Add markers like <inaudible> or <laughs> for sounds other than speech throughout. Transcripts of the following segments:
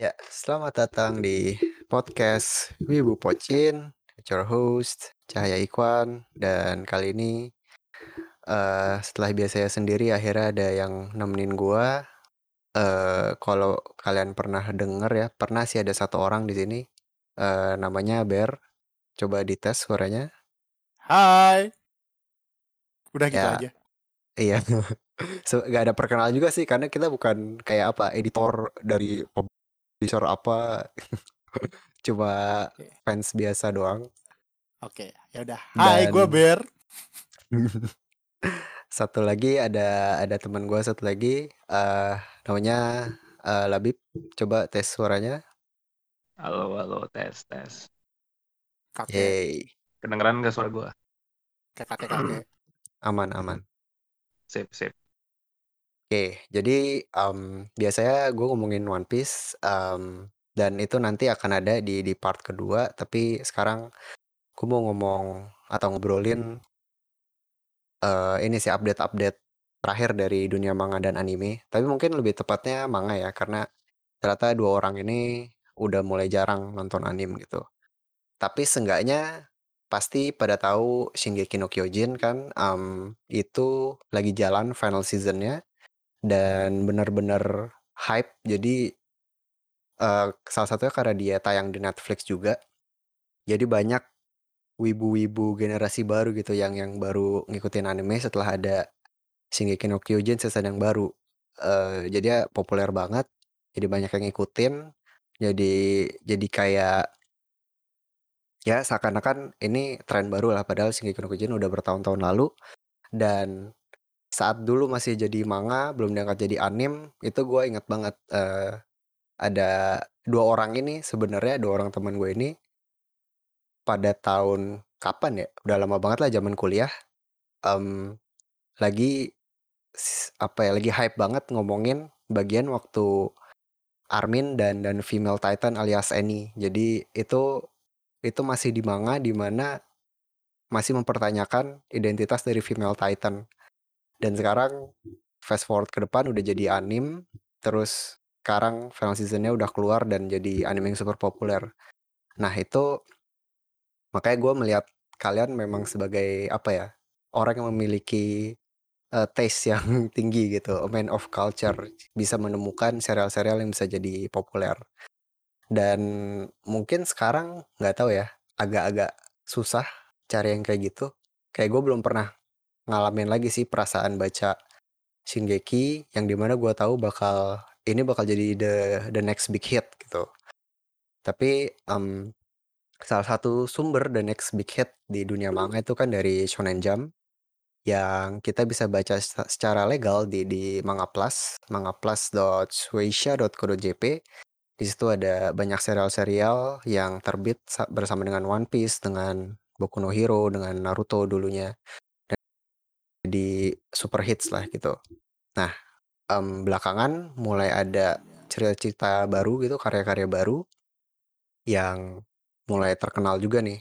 Ya, selamat datang di podcast Wibu Pocin, your host Cahaya Ikwan dan kali ini uh, setelah biasanya sendiri akhirnya ada yang nemenin gua. Uh, kalau kalian pernah denger ya, pernah sih ada satu orang di sini uh, namanya Bear. Coba dites suaranya. Hai. Udah gitu Ya, aja. Iya, <laughs> so, gak ada perkenalan juga sih karena kita bukan kayak apa editor dari publisher apa, <laughs> cuma Oke. fans biasa doang. Oke, ya udah. Hai, gue Ber. <laughs> satu lagi ada ada teman gua satu lagi eh namanya eh, Labib. Coba tes suaranya. Halo, halo, tes, tes. Kakek, Yeay, Kedengeran gak suara gua? kakek, kakek. <clears throat> aman aman. Sip, sip. Oke, jadi em, biasanya gue ngomongin One Piece em, dan itu nanti akan ada di di part kedua. Tapi sekarang gue mau ngomong atau ngobrolin eh, ini sih update-update terakhir dari dunia manga dan anime. Tapi mungkin lebih tepatnya manga ya, karena ternyata dua orang ini udah mulai jarang nonton anime gitu. Tapi seenggaknya pasti pada tahu Shingeki no Kyojin kan em, itu lagi jalan final seasonnya dan benar-benar hype. Jadi eh, salah satunya karena dia tayang di Netflix juga. Jadi banyak wibu-wibu generasi baru gitu yang yang baru ngikutin anime setelah ada Shingeki no Kyojin season yang baru. Eh jadi ya populer banget. Jadi banyak yang ngikutin. Jadi jadi kayak ya seakan-akan ini tren baru lah padahal Shingeki no Kyojin udah bertahun-tahun lalu dan saat dulu masih jadi manga belum diangkat jadi anim itu gue inget banget eh, ada dua orang ini sebenarnya dua orang teman gue ini pada tahun kapan ya? Udah lama banget lah zaman kuliah em, lagi apa ya lagi hype banget ngomongin bagian waktu Armin dan dan female Titan alias Annie. Jadi itu itu masih di manga di mana masih mempertanyakan identitas dari female Titan dan sekarang fast forward ke depan udah jadi anim terus sekarang final seasonnya udah keluar dan jadi anime yang super populer. Nah itu makanya gue melihat kalian memang sebagai apa ya orang yang memiliki eh, taste yang <laughs> tinggi gitu a man of culture bisa menemukan serial-serial yang bisa jadi populer. Dan mungkin sekarang nggak tahu ya agak-agak susah cari yang kayak gitu. Kayak gue belum pernah ngalamin lagi sih perasaan baca Shingeki yang di mana gue tahu bakal ini bakal jadi the the next big hit gitu. Tapi em, salah satu sumber the next big hit di dunia manga itu kan dari Shonen Jump yang kita bisa baca seca- secara legal di di Manga Plus, mangaplus.shueisha.co.jp. Di situ ada banyak serial-serial yang terbit sa- bersama dengan One Piece, dengan Boku no Hero, dengan Naruto dulunya jadi super hits lah gitu. Nah, em, belakangan mulai ada cerita-cerita baru gitu, karya-karya baru yang mulai terkenal juga nih.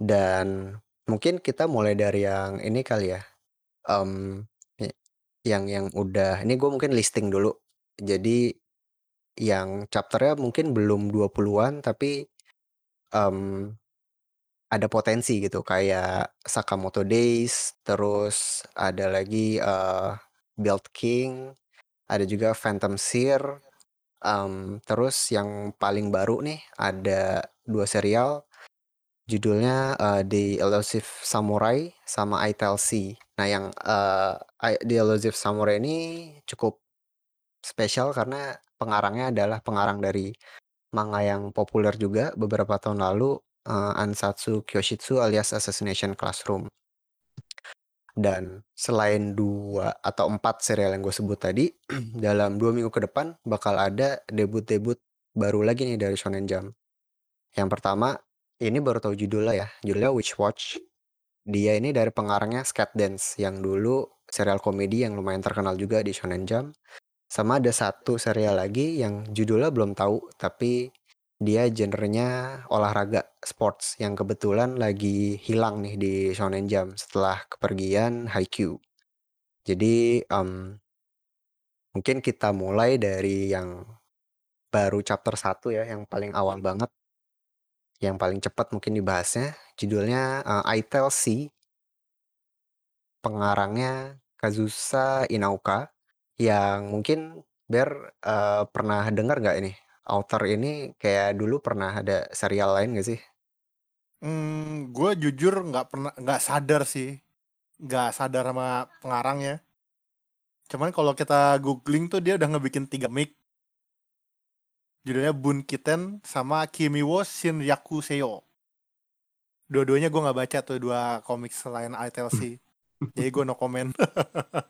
Dan mungkin kita mulai dari yang ini kali ya, y- yang yang udah, ini gue mungkin listing dulu. Jadi yang chapternya mungkin belum 20-an tapi em, ada potensi gitu kayak Sakamoto Days, terus ada lagi eh, Build King, ada juga Phantom Seer, em, terus yang paling baru nih ada dua serial, judulnya eh, The Elusive Samurai sama I C. Nah yang I- The Elusive Samurai ini cukup spesial karena pengarangnya adalah pengarang dari manga yang populer juga beberapa tahun lalu eh, Ansatsu Kyoshitsu alias Assassination Classroom. Dan selain dua atau empat serial yang gue sebut tadi, <clears throat> dalam dua minggu ke depan bakal ada debut-debut baru lagi nih dari Shonen Jump. Yang pertama, ini baru tahu judulnya ya, judulnya Witch Watch. Dia ini dari pengarangnya Scat Dance yang dulu serial komedi yang lumayan terkenal juga di Shonen Jump. Sama ada satu serial lagi yang judulnya belum tahu, tapi dia genrenya olahraga sports yang kebetulan lagi hilang nih di Shonen Jump setelah kepergian Haikyuu. Jadi em, mungkin kita mulai dari yang baru chapter 1 ya, yang paling awal banget. Yang paling cepat mungkin dibahasnya. Judulnya uh, I Tell C. Pengarangnya Kazusa Inaoka. Yang mungkin Bear uh, pernah dengar nggak ini? Author ini kayak dulu pernah ada serial lain gak sih? Hmm, gue jujur nggak pernah nggak sadar sih, nggak sadar sama pengarangnya. Cuman kalau kita googling tuh dia udah ngebikin tiga mic. Judulnya Bun Kiten sama Kimi wo Shin Yaku Seyo. Dua-duanya gue nggak baca tuh dua komik selain ITLC. Jadi gue no comment.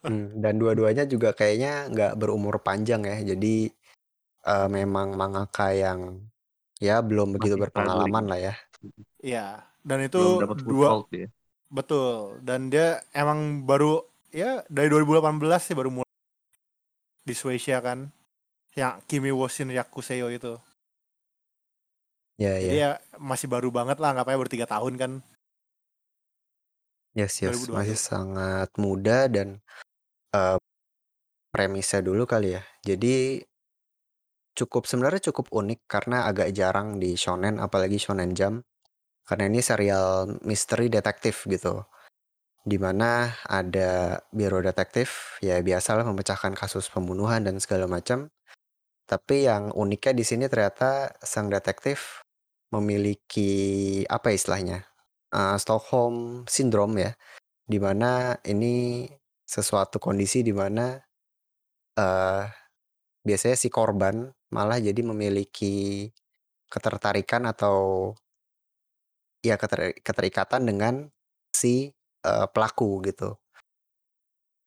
Hmm, dan dua-duanya juga kayaknya nggak berumur panjang ya. Jadi uh, memang mangaka yang ya belum begitu Masih berpengalaman struggling. lah ya. Iya, dan itu Belum dapat dua foothold dia. betul. Dan dia emang baru ya dari 2018 sih baru mulai di Shueisha kan. Yang Kimi wo Shin Yaku Seyo itu. Ya Jadi ya. ya masih baru banget lah, ngapain baru tiga tahun kan. Yes yes 2021. masih sangat muda dan uh, premisnya dulu kali ya. Jadi cukup sebenarnya cukup unik karena agak jarang di shonen apalagi shonen jump. Karena ini serial misteri detektif gitu. Di mana ada biro detektif ya biasalah memecahkan kasus pembunuhan dan segala macam. Tapi yang uniknya di sini ternyata sang detektif memiliki apa istilahnya uh, Stockholm syndrome ya, di mana ini sesuatu kondisi di mana uh, biasanya si korban malah jadi memiliki ketertarikan atau ya keter, keterikatan dengan si uh, pelaku gitu.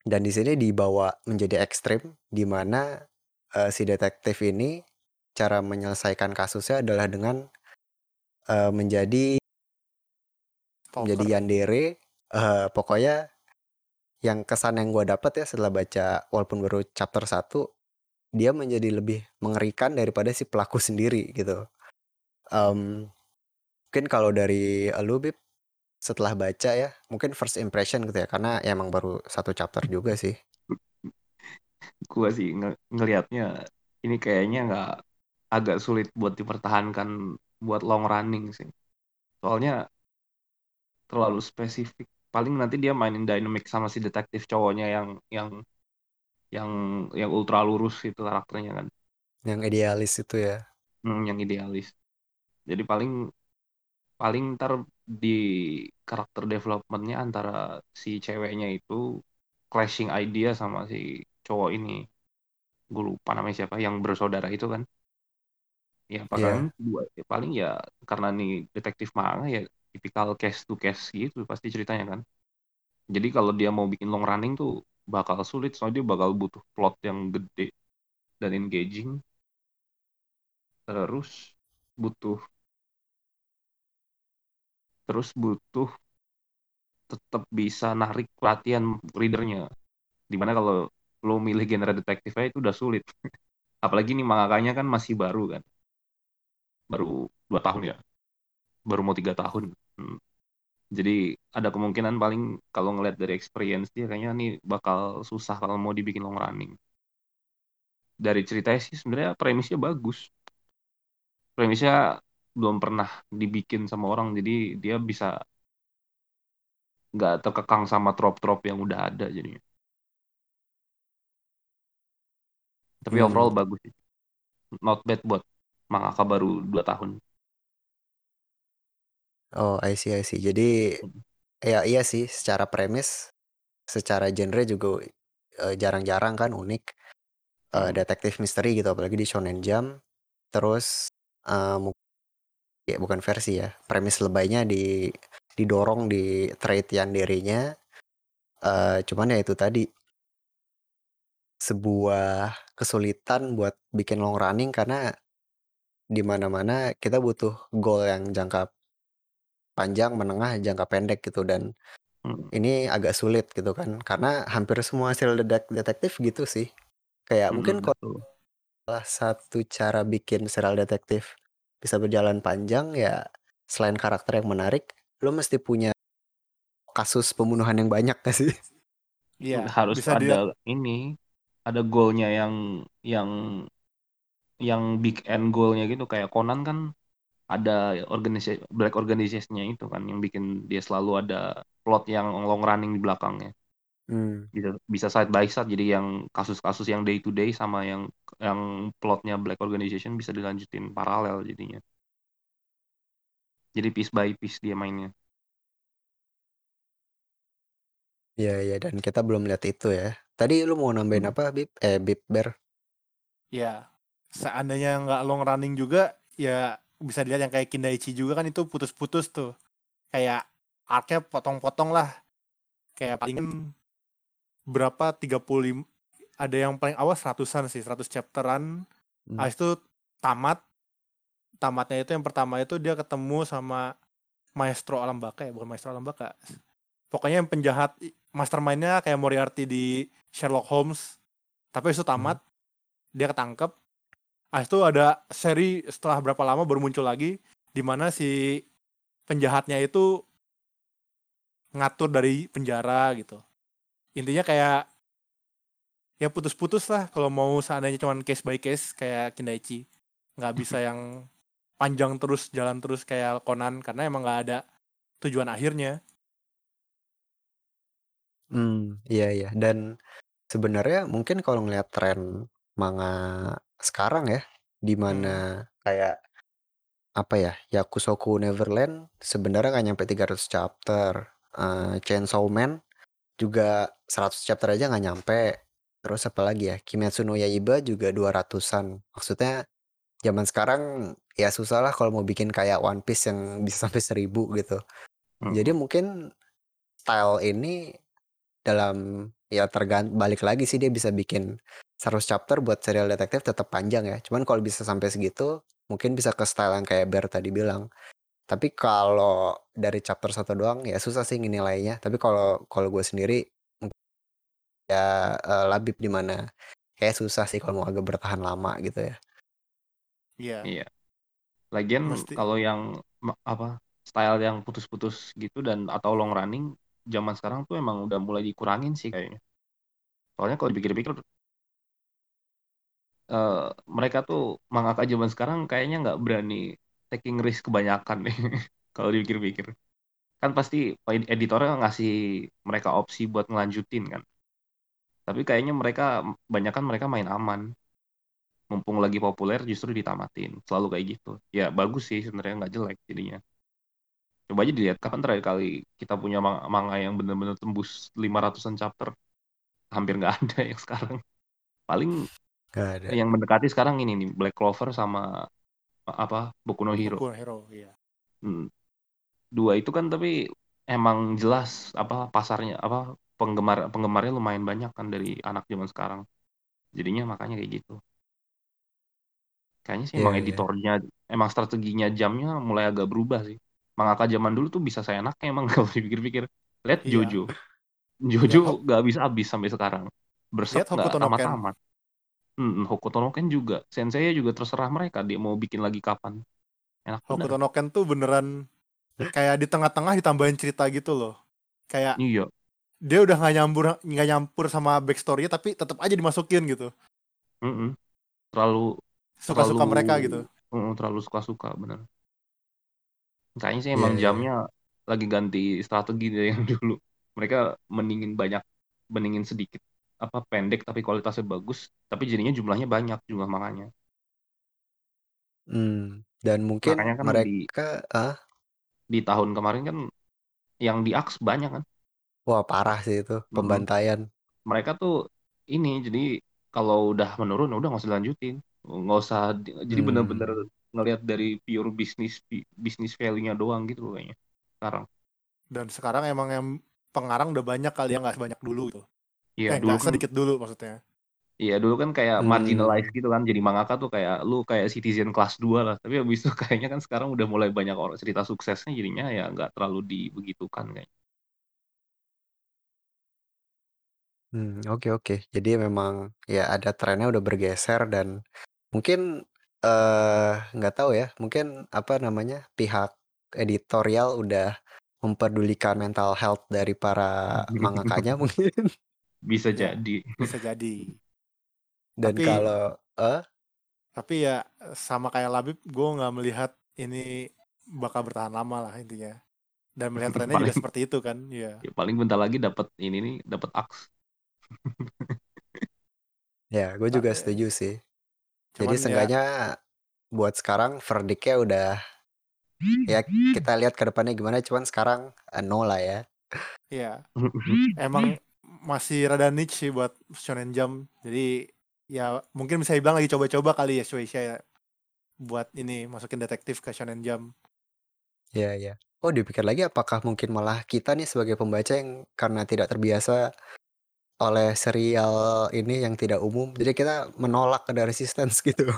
Dan di sini dibawa menjadi ekstrim, di mana uh, si detektif ini cara menyelesaikan kasusnya adalah dengan uh, menjadi menjadi Stalker. yandere. Uh, pokoknya yang kesan yang gue dapat ya setelah baca walaupun baru chapter 1 dia menjadi lebih mengerikan daripada si pelaku sendiri gitu. Um, mungkin kalau dari lu Bib setelah baca ya mungkin first impression gitu ya karena ya emang baru satu chapter juga sih Gua sih nge- ngelihatnya ini kayaknya nggak agak sulit buat dipertahankan buat long running sih. Soalnya terlalu spesifik. Paling nanti dia mainin dynamic sama si detektif cowoknya yang yang yang yang ultra lurus itu karakternya kan, yang idealis itu ya Hmm, yang idealis. Jadi paling paling ntar di karakter developmentnya antara si ceweknya itu clashing idea sama si cowok ini. Gue lupa namanya siapa yang bersaudara itu kan. Ya Iya. paling dua ya, paling ya karena nih detektif manga ya tipikal case to case gitu pasti ceritanya kan. Jadi kalau dia mau bikin long running tuh bakal sulit soalnya dia bakal butuh plot yang gede dan engaging. Terus butuh terus butuh tetap bisa narik perhatian readernya. Di mana kalau lo milih genre detektifnya itu udah sulit. <laughs> Apalagi nih mangakanya kan masih baru kan. Baru dua tahun ya. Baru mau tiga tahun. Jadi ada kemungkinan paling kalau ngeliat dari experience dia kayaknya nih bakal susah kalau mau dibikin long running. Dari ceritanya sih sebenarnya premisnya bagus. Premisnya belum pernah dibikin sama orang jadi dia bisa nggak terkekang sama trop-trop yang udah ada jadinya. Tapi Hmm. overall bagus sih. Not bad buat mangaka baru 2 tahun. Oh I see I see. Jadi ya iya sih secara premis secara genre juga eh, jarang-jarang kan unik Eh, Hmm. detektif misteri gitu apalagi di Shonen Jump. Terus eh, mu- ya bukan versi ya premis lebaynya di didorong di trade yandere-nya Eh, cuman ya itu tadi. Sebuah kesulitan buat bikin long running karena di mana-mana kita butuh goal yang jangka panjang, menengah, jangka pendek gitu dan Hmm. ini agak sulit gitu kan karena hampir semua serial dedek- detektif gitu sih kayak Hmm, mungkin kalau betul. salah satu cara bikin serial detektif bisa berjalan panjang ya selain karakter yang menarik lo mesti punya kasus pembunuhan yang banyak gak sih Iya, Harus bisa ada dia ini, ada goalnya yang yang yang big end goalnya gitu kayak Conan kan ada organisasi black organization-nya itu kan yang bikin dia selalu ada plot yang long running di belakangnya Hmm. bisa bisa side by side jadi yang kasus-kasus yang day to day sama yang yang plotnya black organization bisa dilanjutin paralel jadinya jadi piece by piece dia mainnya Iya, iya dan kita belum lihat itu ya. Tadi lu mau nambahin Hmm. apa, Bib? Eh, Bib Ber. Ya, seandainya nggak long running juga, ya bisa dilihat yang kayak Kindaichi juga kan itu putus-putus tuh. Kayak arc-nya potong-potong lah. Kayak palingan berapa 35 ada yang paling awal seratusan sih, 100 chapteran. Hmm. Habis itu tamat. Tamatnya itu yang pertama itu dia ketemu sama maestro alam baka ya, bukan maestro alam baka. Pokoknya yang penjahat mastermind-nya kayak Moriarty di Sherlock Holmes. Tapi itu tamat, dia ketangkep. Habis itu ada seri setelah berapa lama baru muncul lagi di mana si penjahatnya itu ngatur dari penjara gitu. Intinya kayak ya putus-putus lah kalau mau seandainya cuman case by case kayak Kindaichi. Nggak bisa yang panjang terus jalan terus kayak Conan karena emang nggak ada tujuan akhirnya. Hmm, iya iya dan sebenarnya mungkin kalau ngelihat tren manga sekarang ya, di Hmm. mana kayak apa ya, Yakusoku Neverland sebenarnya nggak nyampe 300 chapter, eh, Chainsaw Man juga 100 chapter aja nggak nyampe. Terus apa lagi ya, Kimetsu no Yaiba juga 200-an. Maksudnya zaman sekarang ya susah lah kalau mau bikin kayak One Piece yang <laughs> bisa sampai 1000 gitu. Hmm. Jadi mungkin style ini dalam ya tergant balik lagi sih dia bisa bikin 100 chapter buat serial detektif tetap panjang ya. Cuman kalau bisa sampai segitu mungkin bisa ke style yang kayak Bear tadi bilang. Tapi kalau dari chapter satu doang ya susah sih nilainya. Tapi kalau kalau gue sendiri ya eh, labib di mana kayak susah sih kalau mau agak bertahan lama gitu ya. Iya. Iya. Lagian Mesti- kalau yang apa style yang putus-putus gitu dan atau long running zaman sekarang tuh emang udah mulai dikurangin sih kayaknya. Soalnya kalau dipikir-pikir eh, mereka tuh mangaka zaman sekarang kayaknya nggak berani taking risk kebanyakan nih <laughs> kalau dipikir-pikir. Kan pasti editornya ngasih mereka opsi buat ngelanjutin kan. Tapi kayaknya mereka banyak kan mereka main aman. Mumpung lagi populer justru ditamatin. Selalu kayak gitu. Ya bagus sih sebenarnya nggak jelek jadinya. Coba aja dilihat kapan terakhir kali kita punya mang- manga yang bener-bener tembus 500-an chapter. Hampir nggak <laughs> ada yang sekarang. Paling Gak ada. yang mendekati sekarang ini nih Black Clover sama apa Boku no Hero. Boku no Hero, iya. Hmm. Dua itu kan tapi emang jelas apa pasarnya apa penggemar penggemarnya lumayan banyak kan dari anak zaman sekarang. Jadinya makanya kayak gitu. Kayaknya sih Iya, emang iya. editornya emang strateginya jamnya mulai agak berubah sih. Mangaka zaman dulu tuh bisa saya enaknya emang <laughs> kalau dipikir-pikir. Lihat Iya. Jojo. Jojo Lihat Hok- gak habis habis sampai sekarang. Berset Ken. tamat-tamat. Hmm, Hokuto no Ken juga. Sensei juga terserah mereka dia mau bikin lagi kapan. Enak. Hokuto no Ken tuh beneran kayak di tengah-tengah ditambahin cerita gitu loh. Kayak Iya. dia udah nggak nyampur nggak nyampur sama backstory tapi tetap aja dimasukin gitu. Mm-mm. Terlalu Suka-suka terlalu- mereka gitu. Mm, terlalu suka-suka bener. Kayaknya sih emang Iya, iya. jamnya lagi ganti strategi dari yang <laughs> dulu. Mereka mendingin banyak, mendingin sedikit apa pendek tapi kualitasnya bagus, tapi jadinya jumlahnya banyak jumlah manganya. Hmm, dan mungkin Makanya kan di- mereka ah Di tahun kemarin kan yang di Aks banyak kan. wah parah sih itu pembantaian. Mereka tuh ini jadi kalau udah menurun udah nggak usah dilanjutin, nggak usah. di- Jadi Hmm. bener-bener ngelihat dari pure bisnis bisnis value-nya doang gitu loh kayaknya. Sekarang. Dan sekarang emang yang pengarang udah banyak kali ya nggak sebanyak dulu gitu. Iya, eh dulu kan sedikit dulu maksudnya. Iya dulu kan kayak Hmm. marginalized gitu kan jadi mangaka tuh kayak lu kayak citizen kelas 2 lah tapi habis itu <laughs> kayaknya kan sekarang udah mulai banyak orang cerita suksesnya jadinya ya nggak terlalu dibegitukan kayaknya Hmm, oke oke. Jadi memang ya ada trennya udah bergeser dan mungkin eh nggak tahu ya, mungkin apa namanya pihak editorial udah mempedulikan mental health dari para <laughs> mangakanya mungkin. Bisa Iya. jadi Bisa jadi. Dan Tapi- kalau eh Tapi ya sama kayak Labib, gue nggak melihat ini bakal bertahan lama lah intinya. Dan melihat <laughs> trennya juga Paling- seperti itu kan, ya. Ya, paling bentar lagi dapat ini nih, dapat aks. <laughs> Ya, gue juga setuju sih. Cuman Jadi ya, seenggaknya buat sekarang verdictnya udah ya kita lihat ke depannya gimana. Cuman sekarang eh, no lah ya. ya <laughs> emang masih rada niche sih buat Shonen Jump. Jadi ya mungkin bisa dibilang lagi coba-coba kali ya Shueisha ya buat ini masukin detektif ke Shonen Jump. Ya ya. Oh dipikir lagi apakah mungkin malah kita nih sebagai pembaca yang karena tidak terbiasa oleh serial ini yang tidak umum, jadi kita menolak ada resistance gitu.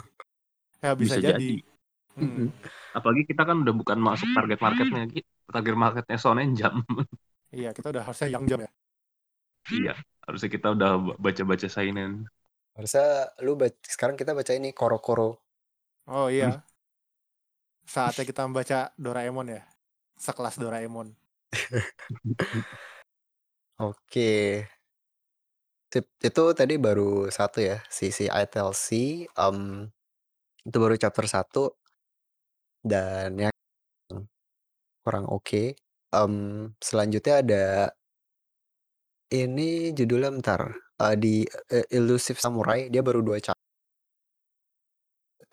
Ya bisa, Bisa jadi. jadi. Hmm, Apalagi kita kan udah bukan masuk target marketnya, target marketnya Shonen Jump. iya kita udah harusnya Young Jump ya. Iya, harusnya kita udah baca-baca seinen. Harusnya lu bac- sekarang kita baca ini koro-koro. Oh iya. Saatnya kita membaca Doraemon ya. Sekelas Doraemon. <laughs> Oke. Sip, itu tadi baru satu ya, si si ITLC, em, itu baru chapter 1 dan yang kurang oke. Em, selanjutnya ada ini judulnya bentar, eh, di eh, Elusive Samurai dia baru dua chapter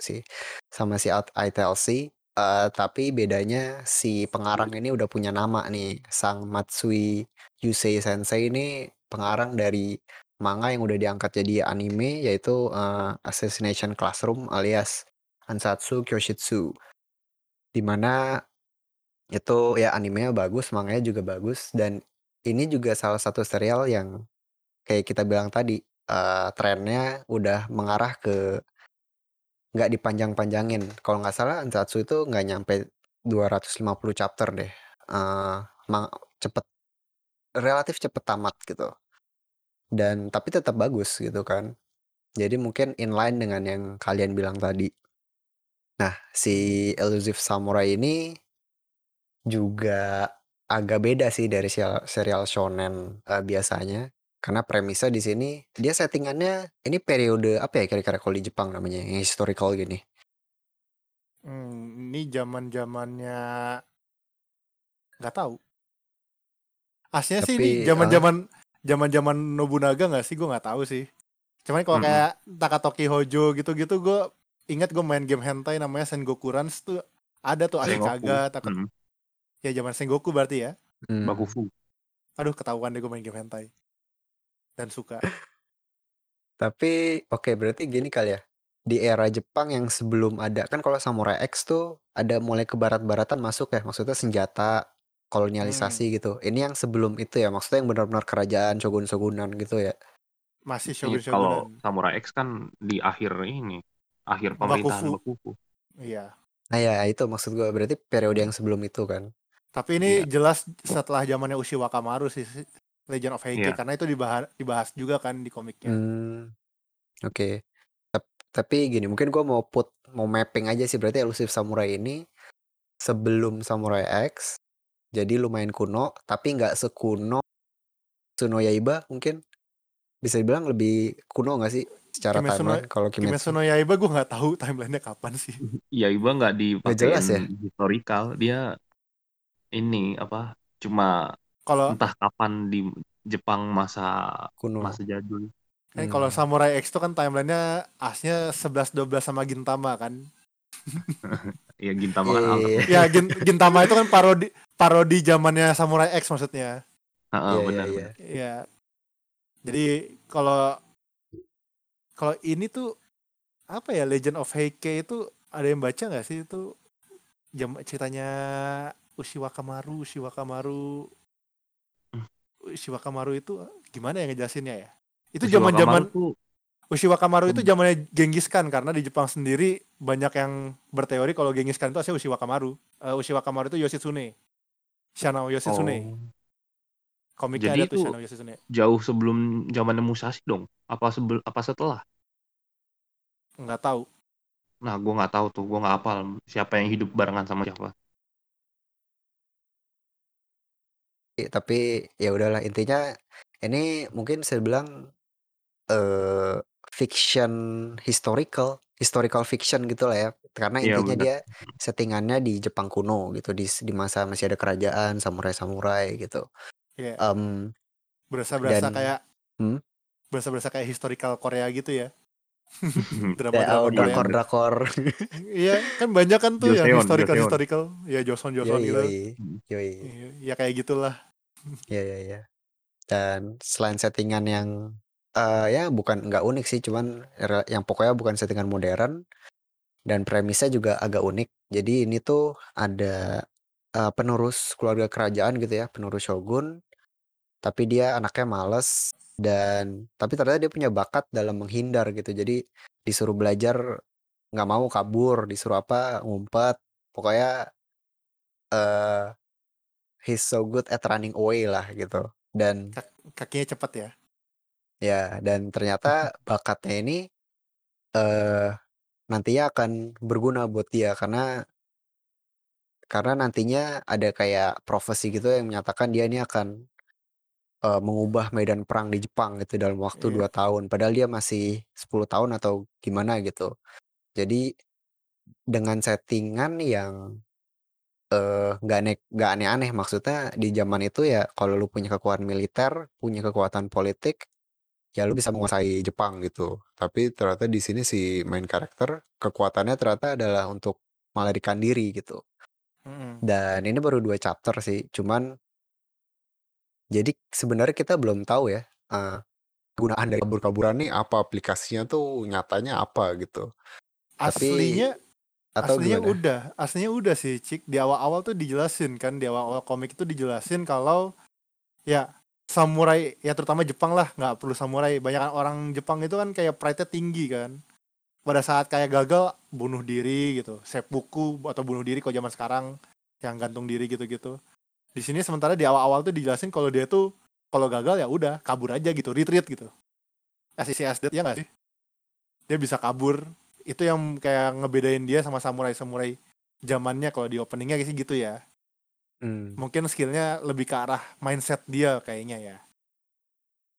sih sama si ITLC. eh, tapi bedanya si pengarang ini udah punya nama nih, Sang Matsui Yusei Sensei ini pengarang dari manga yang udah diangkat jadi anime yaitu eh, Assassination Classroom alias Ansatsu Kyoshitsu. Di mana itu ya animenya bagus, manganya juga bagus dan ini juga salah satu serial yang kayak kita bilang tadi eh, trennya udah mengarah ke nggak dipanjang-panjangin. Kalau nggak salah Ansatsu itu nggak nyampe 250 chapter deh. Eh, ma- cepet relatif cepet tamat gitu. Dan tapi tetap bagus gitu kan. Jadi mungkin inline dengan yang kalian bilang tadi. Nah, si Elusive Samurai ini juga agak beda sih dari serial, serial shonen eh, biasanya. Karena premisnya di sini dia settingannya ini periode apa ya kira-kira kalau di Jepang namanya yang historical gini. Hmm, ini zaman zamannya nggak tahu. Aslinya sih ini Tapi, zaman zaman zaman zaman Nobunaga nggak sih? Gue nggak tahu sih. Cuman kalau Mm-mm. kayak Takatoki Hojo gitu-gitu, gue ingat gue main game hentai namanya Sengoku Runs tuh ada tuh Sengoku. Ashikaga, Takot Hmm, ya zaman Sengoku berarti ya. Hmm. Bakufu. Aduh ketahuan deh gue main game hentai dan suka. Tapi oke berarti gini kali ya. Di era Jepang yang sebelum ada kan kalau Samurai X tuh ada mulai ke barat-baratan masuk ya. Maksudnya senjata kolonialisasi gitu. Ini yang sebelum itu ya. Maksudnya yang benar-benar kerajaan shogun-shogunan gitu ya. Masih Iya, shogun kalau. Samurai X kan di akhir ini, akhir pemerintahan Bakufu. Bakufu. Iya. Nah ya itu maksud gue berarti periode yang sebelum itu kan. Tapi ini jelas setelah zamannya Ushi Wakamaru sih Legend of Heike Iya. karena itu dibahas dibahas juga kan di komiknya. Hmm, oke. Tap- Tapi gini, mungkin gua mau put, mau mapping aja sih. Berarti Elusive Samurai ini sebelum Samurai X, jadi lumayan kuno, tapi nggak sekuno Tsuno Yaiba mungkin. Bisa dibilang lebih kuno nggak sih secara Kimetsu no- timeline kalau Kimetsu Kimetsu? no Yaiba gue nggak tahu timelinenya kapan sih. Iya, Iba nggak jelas ya? historical, dia ini apa? Cuma Kalau entah kapan di Jepang masa Kuno. masa jadul. kan Hmm. kalau Samurai X itu kan timelinenya asnya 11 12 sama Gintama kan. <laughs> Ya Gintama kan Iya, iya, Ya Gin- Gintama itu kan parodi parodi zamannya Samurai X maksudnya. Heeh, iya, benar. iya. Iya. Jadi kalau kalau ini tuh apa ya Legend of Heike itu ada yang baca nggak sih itu jam ceritanya Ushi Wakamaru, Ushi Wakamaru Ushi Wakamaru itu gimana ya ngejelasinnya ya? Itu zaman-zaman Wakamaru tuh Ushi Wakamaru itu Hmm. zamannya Genghis Khan karena di Jepang sendiri banyak yang berteori kalau Genghis Khan itu asli Ushi Wakamaru. Eh, Ushi Wakamaru itu Yoshitsune. Shanao Yoshitsune. oh, Komiknya Jadi ada tuh itu- Shanao Yoshitsune. jauh sebelum zamannya Musashi dong. Apa sebel apa setelah? Nggak tahu. Nah, gua nggak tahu tuh, gua nggak hafal siapa yang hidup barengan sama siapa. Tapi ya udahlah intinya ini mungkin saya bilang eh fiction historical historical fiction gitulah ya. Karena Iya intinya bener. dia settingannya di Jepang kuno gitu, di di masa masih ada kerajaan, samurai-samurai gitu. Iya. Mmm, Berasa-berasa dan kayak hmm? berasa-berasa kayak historical Korea gitu ya. <laughs> Drama-drama oh, Korea. drakor-drakor. Iya, kan banyak kan tuh yang historical Joseon. historical. Ya Joseon Joseon Yoi, gitu. Iya, Ya kayak gitulah. Iya, iya, iya. Dan selain settingan yang eh ya bukan nggak unik sih, cuman yang pokoknya bukan settingan modern dan premisnya juga agak unik. Jadi ini tuh ada eh, penerus keluarga kerajaan gitu ya, penerus shogun, tapi dia anaknya males dan tapi ternyata dia punya bakat dalam menghindar gitu. Jadi disuruh belajar nggak mau kabur, disuruh apa ngumpet. Pokoknya eh he's so good at running away lah gitu. Dan Kak- kakinya cepet ya. Ya, dan ternyata <laughs> bakatnya ini eh nantinya akan berguna buat dia karena karena nantinya ada kayak profesi gitu yang menyatakan dia ini akan eh, mengubah medan perang di Jepang gitu dalam waktu Iya. dua tahun. Padahal dia masih 10 tahun atau gimana gitu. Jadi dengan settingan yang eh nggak ane nggak aneh-aneh maksudnya di zaman itu ya kalau lu punya kekuatan militer, punya kekuatan politik, ya lu bisa menguasai Jepang gitu. Tapi ternyata di sini si main karakter kekuatannya ternyata adalah untuk melarikan diri gitu. Mm-mm. Dan ini baru dua chapter sih. Cuman jadi sebenarnya kita belum tahu ya eh, gunaan dari kabur-kaburan nih apa aplikasinya tuh nyatanya apa gitu. Tapi Aslinya atau aslinya gimana? udah, aslinya udah sih, Cik. Di awal-awal tuh dijelasin kan, di awal-awal komik itu dijelasin kalau ya samurai ya terutama Jepang lah, nggak perlu samurai. Banyak orang Jepang itu kan kayak pride-nya tinggi kan. Pada saat kayak gagal bunuh diri gitu, seppuku atau bunuh diri kalau zaman sekarang yang gantung diri gitu-gitu. Di sini sementara di awal-awal tuh dijelasin kalau dia tuh kalau gagal ya udah kabur aja gitu, retreat gitu. As that ya nggak sih? Dia bisa kabur. Itu yang kayak ngebedain dia sama samurai-samurai zamannya kalau di openingnya sih gitu ya. Hmm, Mungkin skillnya lebih ke arah mindset dia kayaknya ya.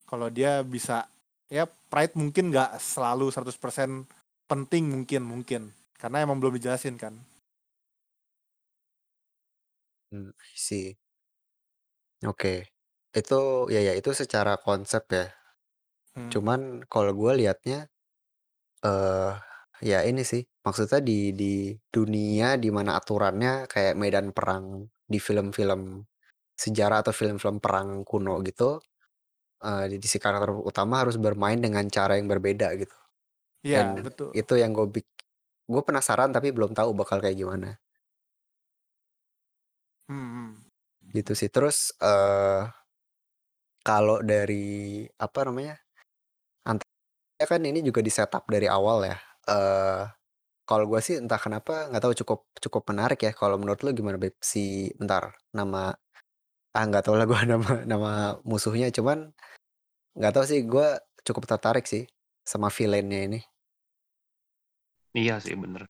Kalau dia bisa ya pride mungkin nggak selalu 100% penting mungkin mungkin karena emang belum dijelasin kan. hmm, see. Oke. Itu ya ya itu secara konsep ya. Hmm. Cuman kalau gue liatnya eh ya ini sih maksudnya di di dunia di mana aturannya kayak medan perang di film-film sejarah atau film-film perang kuno gitu eh di si karakter utama harus bermain dengan cara yang berbeda gitu Iya, betul. itu yang gue bik gue penasaran tapi belum tahu bakal kayak gimana Hmm, hmm. Gitu sih terus eh kalau dari apa namanya ya kan ini juga di setup dari awal ya eh kalau gue sih entah kenapa nggak tahu cukup cukup menarik ya kalau menurut lu gimana Beb? si bentar nama ah nggak tahu lah gue <laughs> nama nama musuhnya cuman nggak tahu sih gue cukup tertarik sih sama villainnya ini Iya sih bener.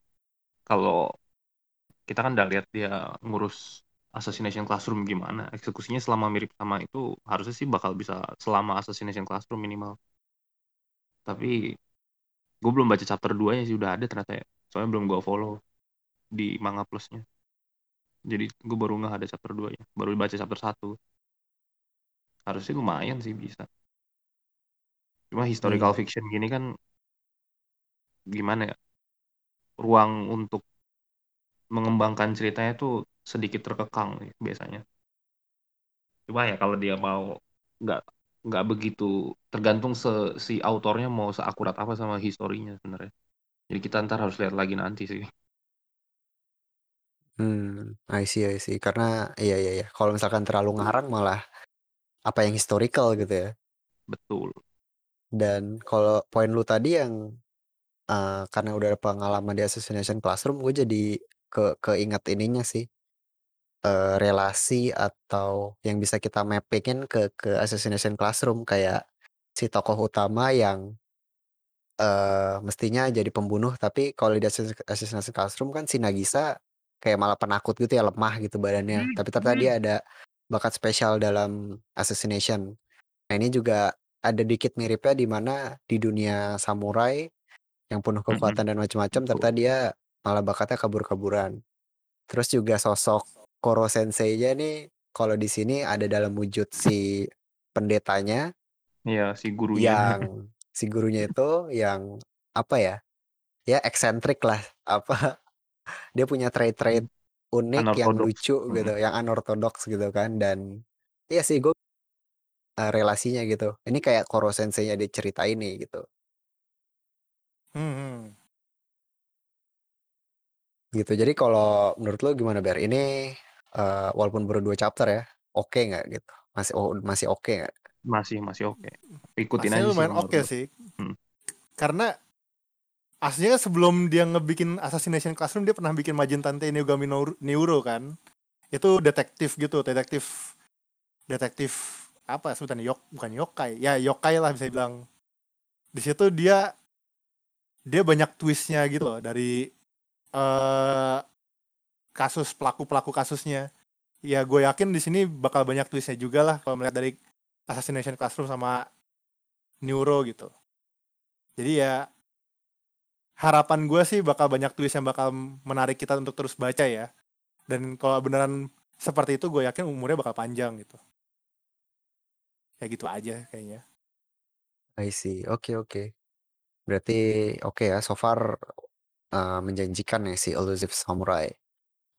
Kalau kita kan udah lihat dia ngurus Assassination Classroom gimana, eksekusinya selama mirip sama itu harusnya sih bakal bisa selama Assassination Classroom minimal. Tapi gue belum baca chapter 2 nya sih udah ada ternyata ya. Soalnya belum gue follow di Manga Plus-nya. Jadi gue baru nggak ada chapter 2 nya. Baru baca chapter 1. Harusnya lumayan sih bisa. Cuma historical Hmm. fiction gini kan gimana ya? Ruang untuk mengembangkan ceritanya tuh sedikit terkekang nih biasanya. Cuma ya kalau dia mau nggak nggak begitu tergantung se, si autornya mau seakurat apa sama historinya sebenarnya. Jadi kita ntar harus lihat lagi nanti sih. hmm I see I see karena iya iya iya kalau misalkan terlalu ngarang malah apa yang historical gitu ya Betul. dan kalau poin lu tadi yang eh, karena udah ada pengalaman di Assassination Classroom gue jadi ke keinget ininya sih eh, relasi atau yang bisa kita mappingin ke ke Assassination Classroom kayak si tokoh utama yang eh mestinya jadi pembunuh tapi kalau di Assassin- Assassination Classroom kan si Nagisa kayak malah penakut gitu ya lemah gitu badannya tapi ternyata dia ada bakat spesial dalam assassination nah ini juga ada dikit miripnya di mana di dunia samurai yang penuh Mhm. kekuatan dan macam-macam Betul. ternyata dia malah bakatnya kabur-kaburan. Terus juga sosok Koro Sensei-nya nih kalau di sini ada dalam wujud si pendetanya Iya, si gurunya. yang <laughs> si gurunya itu yang apa ya? Ya eksentrik lah. Apa dia punya trait-trait unik yang lucu gitu, yang unorthodox gitu kan dan iya sih gue uh, relasinya gitu. Ini kayak Koro Sensei-nya diceritain nih gitu. Hmm. Gitu. Jadi kalau menurut lo gimana Ber? Ini uh, walaupun baru dua chapter ya, oke nggak gitu? Masih oh, masih oke nggak? Masih masih oke. Ikutin Aslinya aja sih lumayan oke gua. sih. Hmm. Karena aslinya sebelum dia ngebikin Assassination Classroom dia pernah bikin Majin Tante Neugami Neuro- Neuro kan. Itu detektif gitu, detektif detektif apa sebutannya yok bukan yokai ya yokai lah bisa bilang di situ dia dia banyak twistnya gitu loh dari eh kasus pelaku pelaku kasusnya ya gue yakin di sini bakal banyak twistnya juga lah kalau melihat dari Assassination Classroom sama Neuro gitu jadi ya harapan gue sih bakal banyak twist yang bakal menarik kita untuk terus baca ya dan kalau beneran seperti itu gue yakin umurnya bakal panjang gitu kayak gitu aja kayaknya I see. Oke oke. Berarti oke ya. So far uh, menjanjikan ya si Elusive Samurai.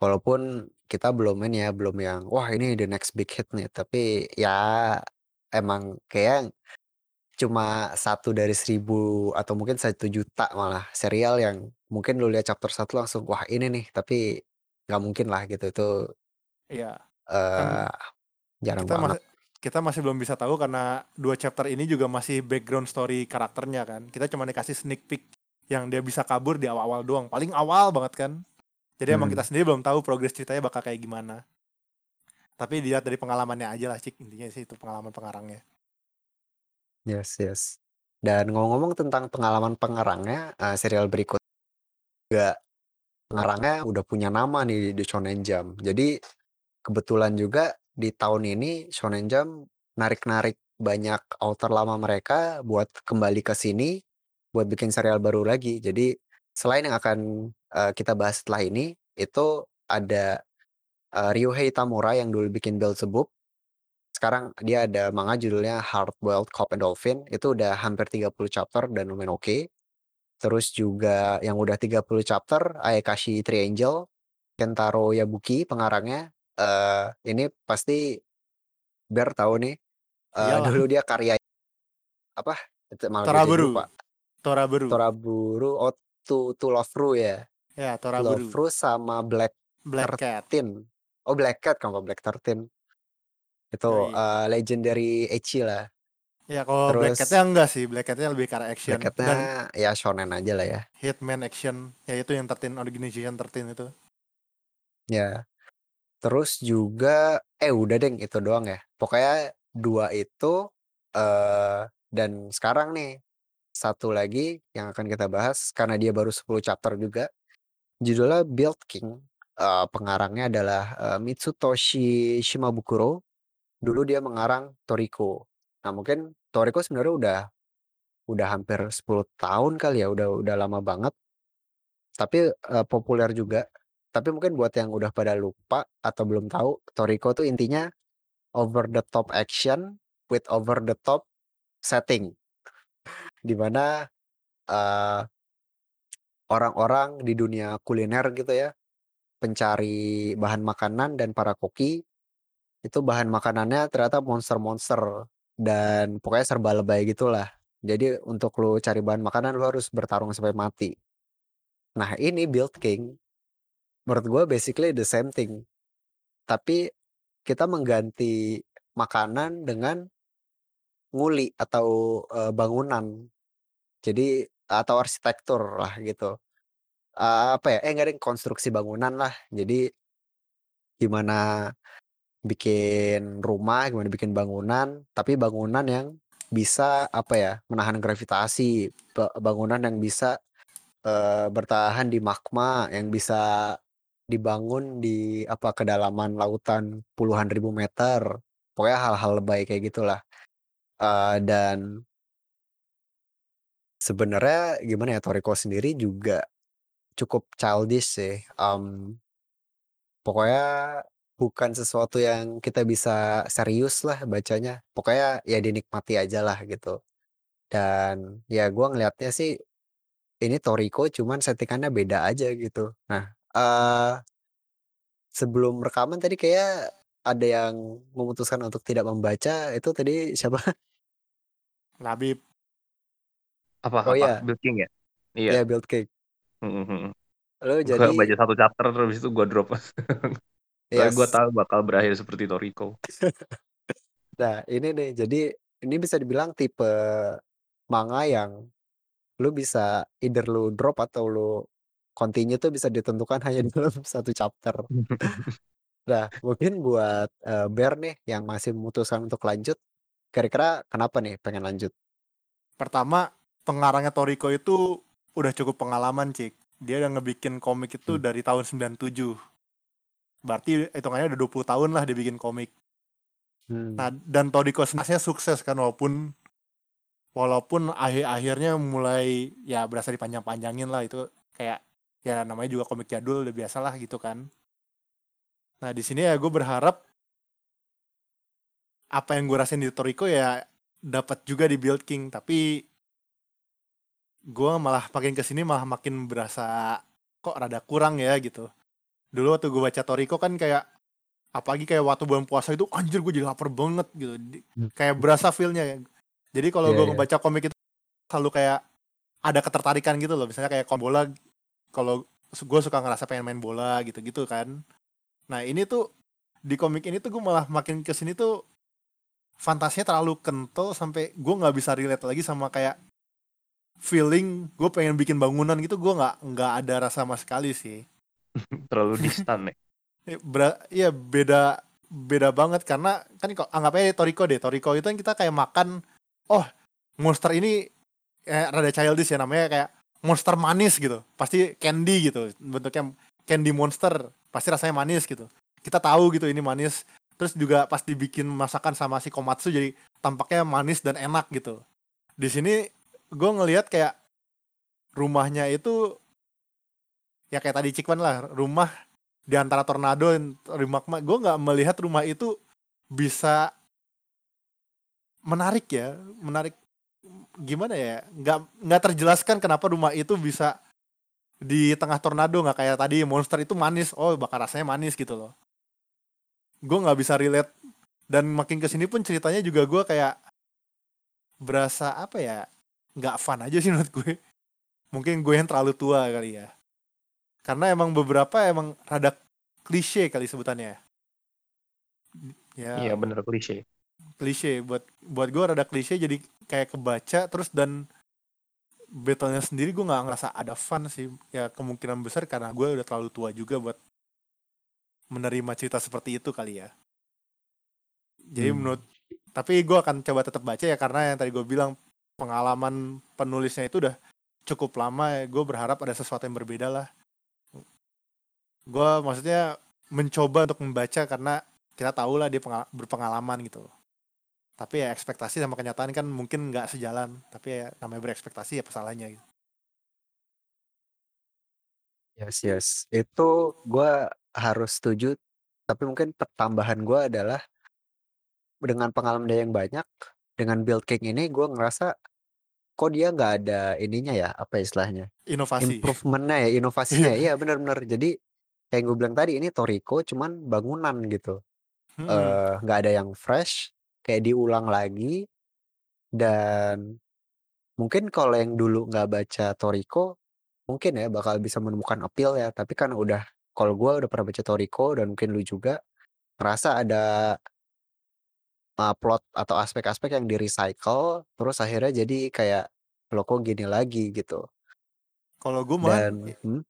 Walaupun kita belum ini ya, belum yang wah ini the next big hit nih. Tapi ya emang kayak cuma satu dari seribu atau mungkin satu juta malah serial yang mungkin lu lihat chapter satu langsung wah ini nih. Tapi nggak mungkin lah gitu itu Iya uh, jarang kita banget. kita masih belum bisa tahu karena dua chapter ini juga masih background story karakternya kan kita cuma dikasih sneak peek yang dia bisa kabur di awal-awal doang paling awal banget kan jadi emang Hmm. kita sendiri belum tahu progres ceritanya bakal kayak gimana tapi dilihat dari pengalamannya aja lah cik intinya sih itu pengalaman pengarangnya Yes yes. Dan ngomong-ngomong tentang pengalaman pengarangnya, uh, serial berikut juga pengarangnya udah punya nama nih di Shonen Jump. Jadi kebetulan juga di tahun ini Shonen Jump narik-narik banyak author lama mereka buat kembali ke sini buat bikin serial baru lagi. Jadi selain yang akan uh, kita bahas setelah ini itu ada uh, Ryuhei Tamura yang dulu bikin Beelzebub. Sekarang dia ada manga judulnya Hard Boiled Cop and Dolphin. Itu udah hampir 30 chapter dan lumayan oke. Terus juga yang udah 30 chapter Ayakashi Triangel Kentaro Yabuki pengarangnya. eh ini pasti Ber tahu nih. Iyalah. dulu dia karya apa? Itu malah gue jadi Toraburu lupa. Toraburu Toraburu, oh to, to Love Ru ya. ya Love Toraburu Ru sama Black Black Cat 13. Oh Black Cat kan Black 13. Itu Yoi. eh, legendary Echi lah. ya kalau Black Terus- Catnya enggak sih Black Catnya lebih arah action Black dan Catnya ya shonen aja lah ya. Hitman action ya itu yang 13 Organization 13 itu Ya. Terus juga eh udah deng itu doang ya. Pokoknya dua itu eh dan sekarang nih satu lagi yang akan kita bahas karena dia baru 10 chapter juga. Judulnya Build King. Eh, pengarangnya adalah eh, Mitsutoshi Shimabukuro. Dulu dia mengarang Toriko. Nah, mungkin Toriko sebenarnya udah udah hampir 10 tahun kali ya, udah udah lama banget. Tapi eh, populer juga. Tapi mungkin buat yang udah pada lupa atau belum tahu, Toriko tuh intinya over the top action with over the top setting. Di mana eh, orang-orang di dunia kuliner gitu ya, pencari bahan makanan dan para koki, itu bahan makanannya ternyata monster-monster dan pokoknya serba lebay gitulah. Jadi untuk lu cari bahan makanan lu harus bertarung sampai mati. Nah ini Build King menurut gue basically the same thing. Tapi kita mengganti makanan dengan nguli atau eh, bangunan. Jadi atau arsitektur lah gitu. Eh, apa ya? Eh enggak ada konstruksi bangunan lah. Jadi gimana bikin rumah, gimana bikin bangunan, tapi bangunan yang bisa apa ya? menahan gravitasi, ba- bangunan yang bisa eh, bertahan di magma, yang bisa dibangun di apa kedalaman lautan puluhan ribu meter. Pokoknya hal-hal lebay kayak gitulah. Uh, dan sebenarnya gimana ya Toriko sendiri juga cukup childish sih. Um, pokoknya bukan sesuatu yang kita bisa serius lah bacanya. Pokoknya ya dinikmati aja lah gitu. Dan ya gue ngelihatnya sih ini Toriko cuman settingannya beda aja gitu. Nah, uh, sebelum rekaman tadi kayak ada yang memutuskan untuk tidak membaca itu tadi siapa? Labib. Apa Oh apa iya, Build King ya? Iya. ya Build Cake. Mm-mm. Lo jadi baca satu chapter terus itu gue drop. <laughs> Soalnya gue yes. tahu bakal berakhir seperti Toriko. <laughs> Nah, ini nih jadi ini bisa dibilang tipe manga yang lu bisa either lu drop atau lu continue tuh bisa ditentukan hanya <laughs> dalam satu chapter. Nah, mungkin buat uh, Bear nih yang masih memutuskan untuk lanjut, kira-kira kenapa nih pengen lanjut? Pertama, pengarangnya Toriko itu udah cukup pengalaman, Cik. Dia udah ngebikin komik itu Hmm. dari tahun 97. Berarti hitungannya udah 20 tahun lah dia bikin komik. Hmm. Nah, dan Toriko sebenarnya sukses kan walaupun walaupun akhir-akhirnya mulai ya berasa dipanjang-panjangin lah itu kayak ya namanya juga komik jadul udah biasa lah gitu kan. Nah, di sini ya gue berharap apa yang gue rasain di Toriko ya dapat juga di Build King tapi gue malah makin ke sini malah makin berasa kok rada kurang ya gitu. Dulu waktu gue baca Toriko kan kayak apalagi kayak waktu bulan puasa itu anjir gue jadi lapar banget gitu. Di- Hmm. kayak berasa feelnya jadi kalau Iya, gue iya. ngebaca komik itu selalu kayak ada ketertarikan gitu loh. Misalnya kayak bola kalau gue suka ngerasa pengen main bola gitu gitu kan. Nah ini tuh di komik ini tuh gue malah makin ke sini tuh fantasinya terlalu kental sampai gue nggak bisa relate lagi sama kayak feeling gue pengen bikin bangunan gitu gue nggak nggak ada rasa sama sekali sih. <laughs> Terlalu distan ya. <laughs> Eh, Bera, iya beda beda banget karena kan kok anggap aja Toriko deh. Toriko itu kan kita kayak makan oh monster ini eh, rada childish ya namanya kayak monster manis gitu. Pasti candy gitu bentuknya candy monster. Pasti rasanya manis gitu. Kita tahu gitu ini manis. Terus juga pas dibikin masakan sama si Komatsu jadi tampaknya manis dan enak gitu. Di sini gue ngelihat kayak rumahnya itu ya kayak tadi Cikwan lah rumah di antara tornado dan magma. Gue nggak melihat rumah itu bisa menarik ya menarik gimana ya nggak nggak terjelaskan kenapa rumah itu bisa di tengah tornado nggak kayak tadi monster itu manis. Oh bakal rasanya manis gitu loh. Gue nggak bisa relate. Dan makin ke sini pun ceritanya juga gue kayak berasa apa ya nggak fun aja sih menurut gue. Mungkin gue yang terlalu tua kali ya. Karena emang beberapa emang rada klise kali sebutannya. Ya. Iya bener klise. klise. Buat buat gue rada klise jadi kayak kebaca terus dan battlenya sendiri gue nggak ngerasa ada fun sih. Ya kemungkinan besar karena gue udah terlalu tua juga buat menerima cerita seperti itu kali ya. Jadi Hmm. menurut tapi gue akan coba tetap baca ya karena yang tadi gue bilang pengalaman penulisnya itu udah cukup lama ya gue berharap ada sesuatu yang berbeda lah gue maksudnya mencoba untuk membaca karena kita tahu lah dia pengal- berpengalaman gitu tapi ya ekspektasi sama kenyataan kan mungkin nggak sejalan tapi ya namanya berekspektasi ya pesalahnya gitu. Yes, yes. Itu gue harus setuju. Tapi mungkin pertambahan gue adalah dengan pengalaman dia yang banyak, dengan build king ini gue ngerasa kok dia nggak ada ininya ya, apa istilahnya? inovasi Improvementnya ya, <laughs> inovasinya. ya. Iya benar-benar. Jadi kayak gue bilang tadi ini Toriko cuman bangunan gitu. Hmm, eh nggak ada yang fresh, kayak diulang lagi. Dan mungkin kalau yang dulu nggak baca Toriko, mungkin ya bakal bisa menemukan appeal ya. Tapi kan udah, kalau gue udah pernah baca Toriko dan mungkin lu juga ngerasa ada uh, plot atau aspek-aspek yang di recycle, terus akhirnya jadi kayak lo kok gini lagi? gitu. kalau gue malah Dan hmm,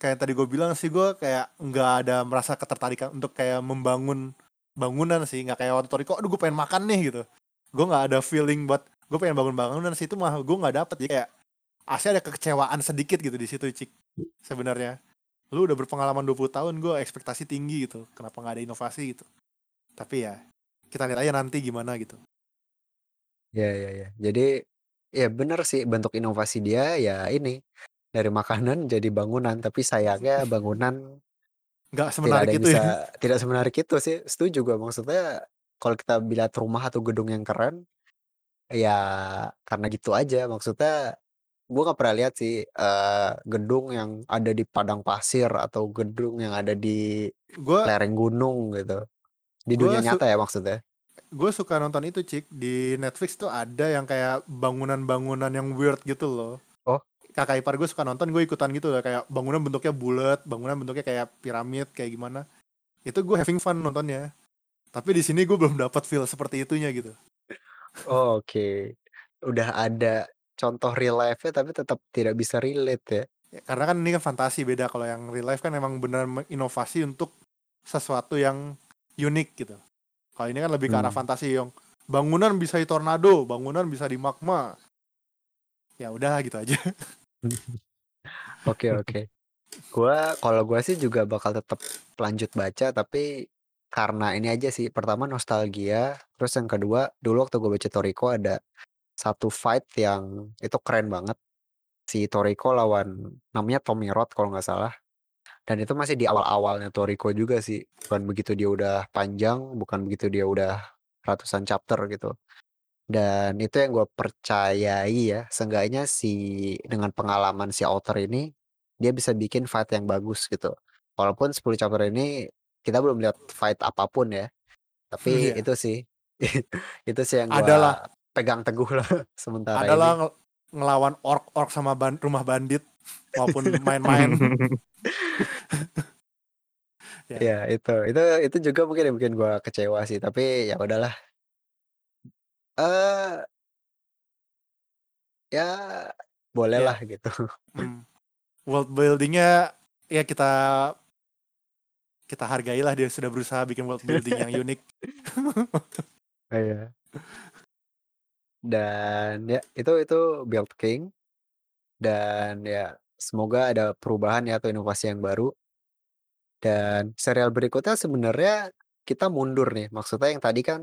kayak tadi gue bilang sih gue kayak nggak ada merasa ketertarikan untuk kayak membangun bangunan sih. Nggak kayak waktu Toriko aduh gue pengen makan nih gitu. Gue nggak ada feeling buat gue pengen bangun bangunan sih itu mah gue nggak dapet. Jadi kayak asli ada kekecewaan sedikit gitu di situ cik sebenarnya. Lu udah berpengalaman 20 tahun gue ekspektasi tinggi gitu kenapa nggak ada inovasi gitu. Tapi ya kita lihat aja nanti gimana gitu Iya iya iya. Jadi ya bener sih bentuk inovasi dia ya ini dari makanan jadi bangunan tapi sayangnya bangunan Nggak tidak semenarik ada yang itu ya. bisa tidak semenarik itu sih. Setuju gue maksudnya kalau kita lihat rumah atau gedung yang keren ya karena gitu aja maksudnya gue nggak pernah lihat sih eh, gedung yang ada di padang pasir atau gedung yang ada di Gue lereng gunung gitu di Gua dunia nyata ya maksudnya gue suka nonton itu cik di Netflix tuh ada yang kayak bangunan-bangunan yang weird gitu loh. Oh. Kakak ipar gue suka nonton, gue ikutan gitu loh. Kayak bangunan bentuknya bulat, bangunan bentuknya kayak piramid, kayak gimana. Itu gue having fun nontonnya. Tapi di sini gue belum dapat feel seperti itunya gitu. Oh, oke udah ada contoh real life-nya tapi tetap tidak bisa relate ya Ya, karena kan ini kan fantasi beda. Kalau yang real life kan emang benar inovasi untuk sesuatu yang unik gitu. Kalau ini kan lebih ke arah Hmm. fantasi yang bangunan bisa di tornado, bangunan bisa di magma. Ya udah gitu aja. <laughs> Oke oke. Gua kalau gua sih juga bakal tetap lanjut baca tapi karena ini aja sih. Pertama nostalgia, terus yang kedua dulu waktu gue baca Toriko ada satu fight yang itu keren banget. Si Toriko lawan namanya Tommy Rod kalau nggak salah. Dan itu masih di awal-awalnya Toriko juga sih. Bukan begitu dia udah panjang, bukan begitu dia udah ratusan chapter gitu. Dan itu yang gue percayai ya, seenggaknya si dengan pengalaman si author ini dia bisa bikin fight yang bagus gitu. Walaupun 10 chapter ini kita belum lihat fight apa pun ya. Tapi Iya. itu sih <laughs> itu sih yang Adalah. gua pegang teguh lah <laughs> sementara adalah ini. ngel- ngelawan ork-ork sama ban- rumah bandit maupun main-main. <laughs> Ya. Ya itu itu itu juga mungkin yang bikin gua kecewa sih. Tapi ya udahlah. Eh ya boleh Ya. lah gitu. <laughs> Hmm. World buildingnya ya kita kita hargailah dia sudah berusaha bikin world building yang unik. <laughs> Iya. Dan ya itu itu Build King dan ya semoga ada perubahan ya atau inovasi yang baru. Dan serial berikutnya sebenarnya kita mundur nih. Maksudnya yang tadi kan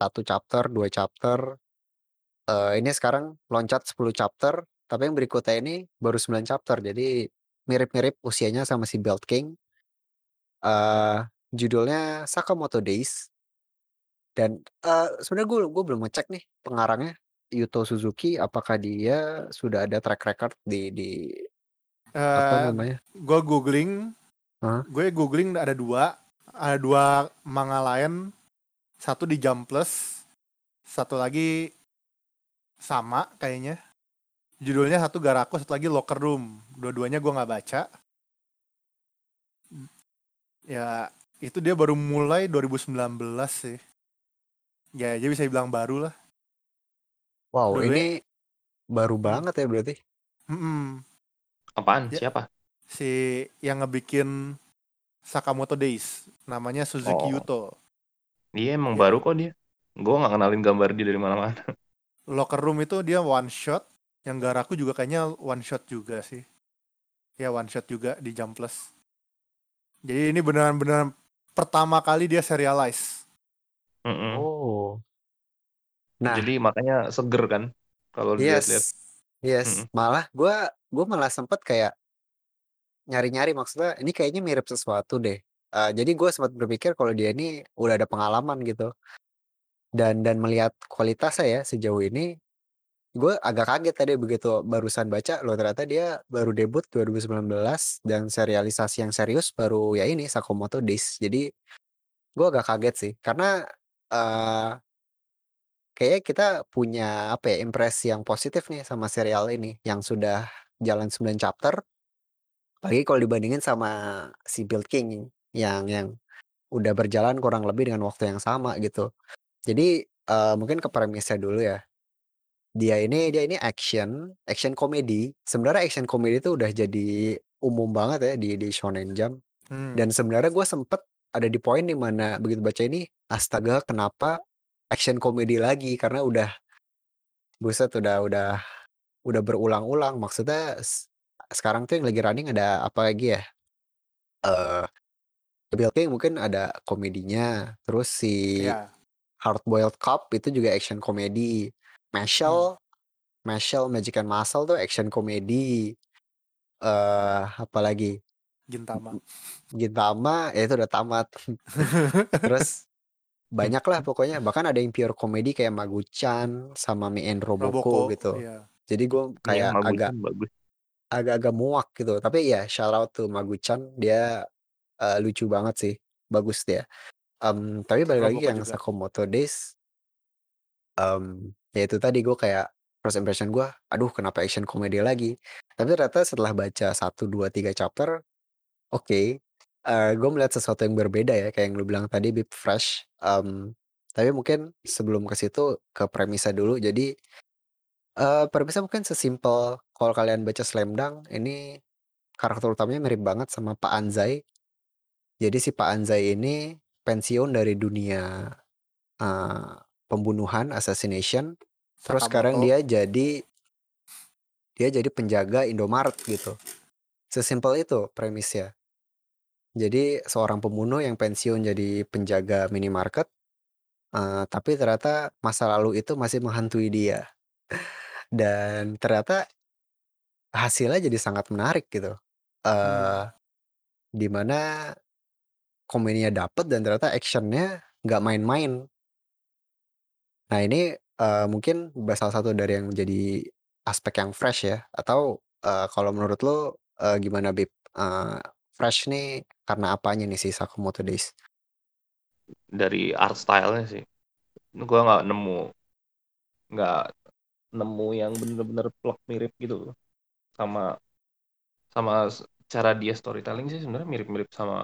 satu chapter, dua chapter. eh, ini sekarang loncat 10 chapter, tapi yang berikutnya ini baru 9 chapter. Jadi mirip-mirip usianya sama si Build King. eh judulnya Sakamoto Days. Dan eh sebenarnya gue gue belum ngecek nih pengarangnya Yuto Suzuki apakah dia sudah ada track record di di apa Eh, namanya? gue googling, Hah? gue googling ada dua, ada dua manga lain, satu di Jump Plus, satu lagi sama kayaknya. Judulnya satu Garaku, satu lagi Locker Room. Dua-duanya gue nggak baca. Ya itu dia baru mulai 2019 sih. Ya, dia bisa dibilang baru lah. Wow, Dua-duanya- ini baru banget ya berarti. Mm-mm. Apaan? Ya. Siapa? Si yang ngebikin Sakamoto Days, namanya Suzuki Oh. Yuto. Dia emang Ya. baru kok dia. Gue nggak kenalin gambar dia dari mana-mana. <laughs> Locker Room itu dia one shot, yang Garaku juga kayaknya one shot juga sih. Ya one shot juga di Jump Plus. Jadi ini beneran-beneran pertama kali dia serialize. Mm-mm. Oh. Nah, Jadi makanya seger kan kalau dilihat-lihat. yes. Yes, Mm-mm. malah gua gua malah sempet kayak nyari-nyari maksudnya ini kayaknya mirip sesuatu deh. Eh, jadi gue sempat berpikir kalau dia ini udah ada pengalaman gitu. Dan dan melihat kualitasnya ya sejauh ini gue agak kaget tadi begitu barusan baca loh ternyata dia baru debut 2019 dan serialisasi yang serius baru ya ini Sakamoto Days. Jadi gue agak kaget sih karena eh kayaknya kita punya apa ya impresi yang positif nih sama serial ini yang sudah jalan 9 chapter. Apalagi kalau dibandingin sama si Build King yang yang udah berjalan kurang lebih dengan waktu yang sama gitu. Jadi eh, mungkin ke premisnya dulu ya. Dia ini dia ini action, action komedi. Sebenarnya action komedi itu udah jadi umum banget ya di di Shonen Jump. Hmm. Dan sebenarnya gue sempet ada di poin di mana begitu baca ini, astaga kenapa action komedi lagi? Karena udah buset udah udah udah berulang-ulang. Maksudnya sekarang tuh yang lagi running ada apa lagi ya? Eh Build King mungkin ada komedinya. Terus si Ya, Hard Boiled Cup itu juga action komedi. Mashle, Mashle, Magic and Muscle tuh action komedi. Eh, apalagi Gintama. Gintama, ya itu udah tamat. <laughs> Terus <laughs> banyak lah pokoknya. Bahkan ada yang pure komedi kayak Maguchan sama Mi and Roboko, Roboko gitu. iya. Jadi gue Iya, kayak agak Maguchan bagus. agak-agak muak gitu. Tapi ya shout out to Maguchan, dia eh, lucu banget sih, bagus dia. Em, tapi balik lagi yang juga. Sakamoto Days, em, ya itu tadi gue kayak first impression gue, aduh kenapa action komedi lagi? Tapi ternyata setelah baca satu dua tiga chapter, oke, eh gue melihat sesuatu yang berbeda ya, kayak yang lu bilang tadi, Bip Fresh. Em, tapi mungkin sebelum ke situ ke premisa dulu. Jadi eh premisa mungkin sesimpel kalau kalian baca Slam Dunk, ini karakter utamanya mirip banget sama Pak Anzai. Jadi si Pak Anzai ini pensiun dari dunia eh, pembunuhan, assassination. Terus sekarang Sakamoto. dia jadi dia jadi penjaga Indomaret gitu. Sesimpel itu premisnya. Jadi seorang pembunuh yang pensiun jadi penjaga minimarket, eh, tapi ternyata masa lalu itu masih menghantui dia. <laughs> Dan ternyata hasilnya jadi sangat menarik gitu. Hmm. Eh, di mana komedinya dapet dan ternyata actionnya nggak main-main. Nah ini eh, mungkin salah satu dari yang menjadi aspek yang fresh ya. Atau eh, kalau menurut lo eh, gimana Bib? Eh, fresh nih karena apanya nih si Sakamoto Days? Dari art style-nya sih. Gua nggak nemu nggak nemu yang bener-bener plot mirip gitu sama sama s- cara dia storytelling sih sebenarnya mirip-mirip sama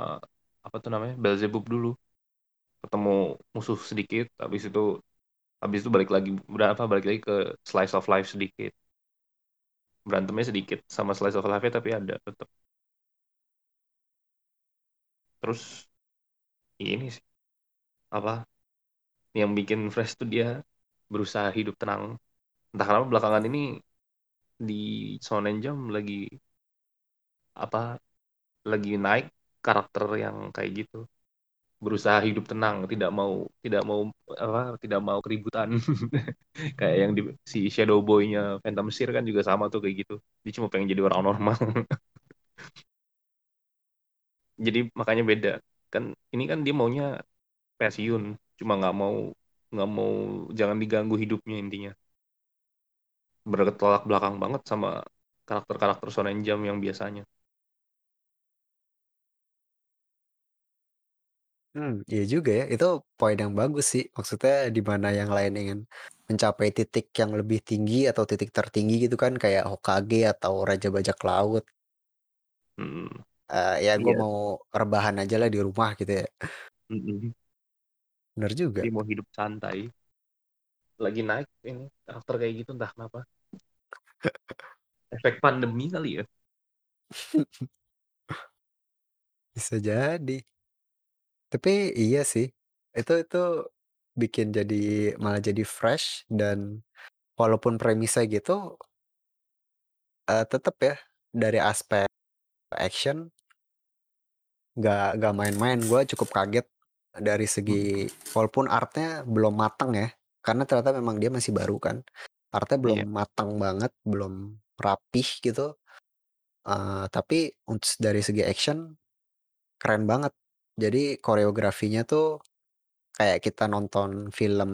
apa tuh namanya Beelzebub dulu. Ketemu musuh sedikit habis itu habis itu balik lagi berapa balik lagi ke slice of life sedikit. Berantemnya sedikit sama slice of life tapi ada tetap terus ini sih apa yang bikin fresh tuh dia berusaha hidup tenang entah kenapa belakangan ini di Shonen Jump lagi apa lagi naik karakter yang kayak gitu. Berusaha hidup tenang tidak mau tidak mau apa tidak mau keributan. <laughs> Kayak yang di si Shadow Boy-nya Phantom Seer kan juga sama tuh kayak gitu. Dia cuma pengen jadi orang normal. <laughs> Jadi makanya beda. Kan ini kan dia maunya pensiun cuma nggak mau nggak mau jangan diganggu hidupnya intinya bertolak belakang banget sama karakter-karakter Shonen Jump yang biasanya Hmm, iya juga ya. Itu poin yang bagus sih. Maksudnya di mana yang lain ingin mencapai titik yang lebih tinggi atau titik tertinggi gitu kan kayak Hokage atau Raja Bajak Laut. Hmm, Eh, ya gue iya. mau rebahan aja lah di rumah gitu ya. Mm-mm. Bener juga. dia mau hidup santai lagi naik ini karakter kayak gitu entah kenapa efek pandemi kali ya <laughs> Bisa jadi. Tapi iya sih. Itu itu bikin jadi malah jadi fresh dan walaupun premisnya gitu eh, tetap ya dari aspek action nggak nggak main-main. Gue cukup kaget dari segi walaupun artnya belum matang ya. Karena ternyata memang dia masih baru kan. Artnya belum Iya. matang banget, belum rapih gitu. Eh, tapi untuk dari segi action keren banget. Jadi koreografinya tuh kayak kita nonton film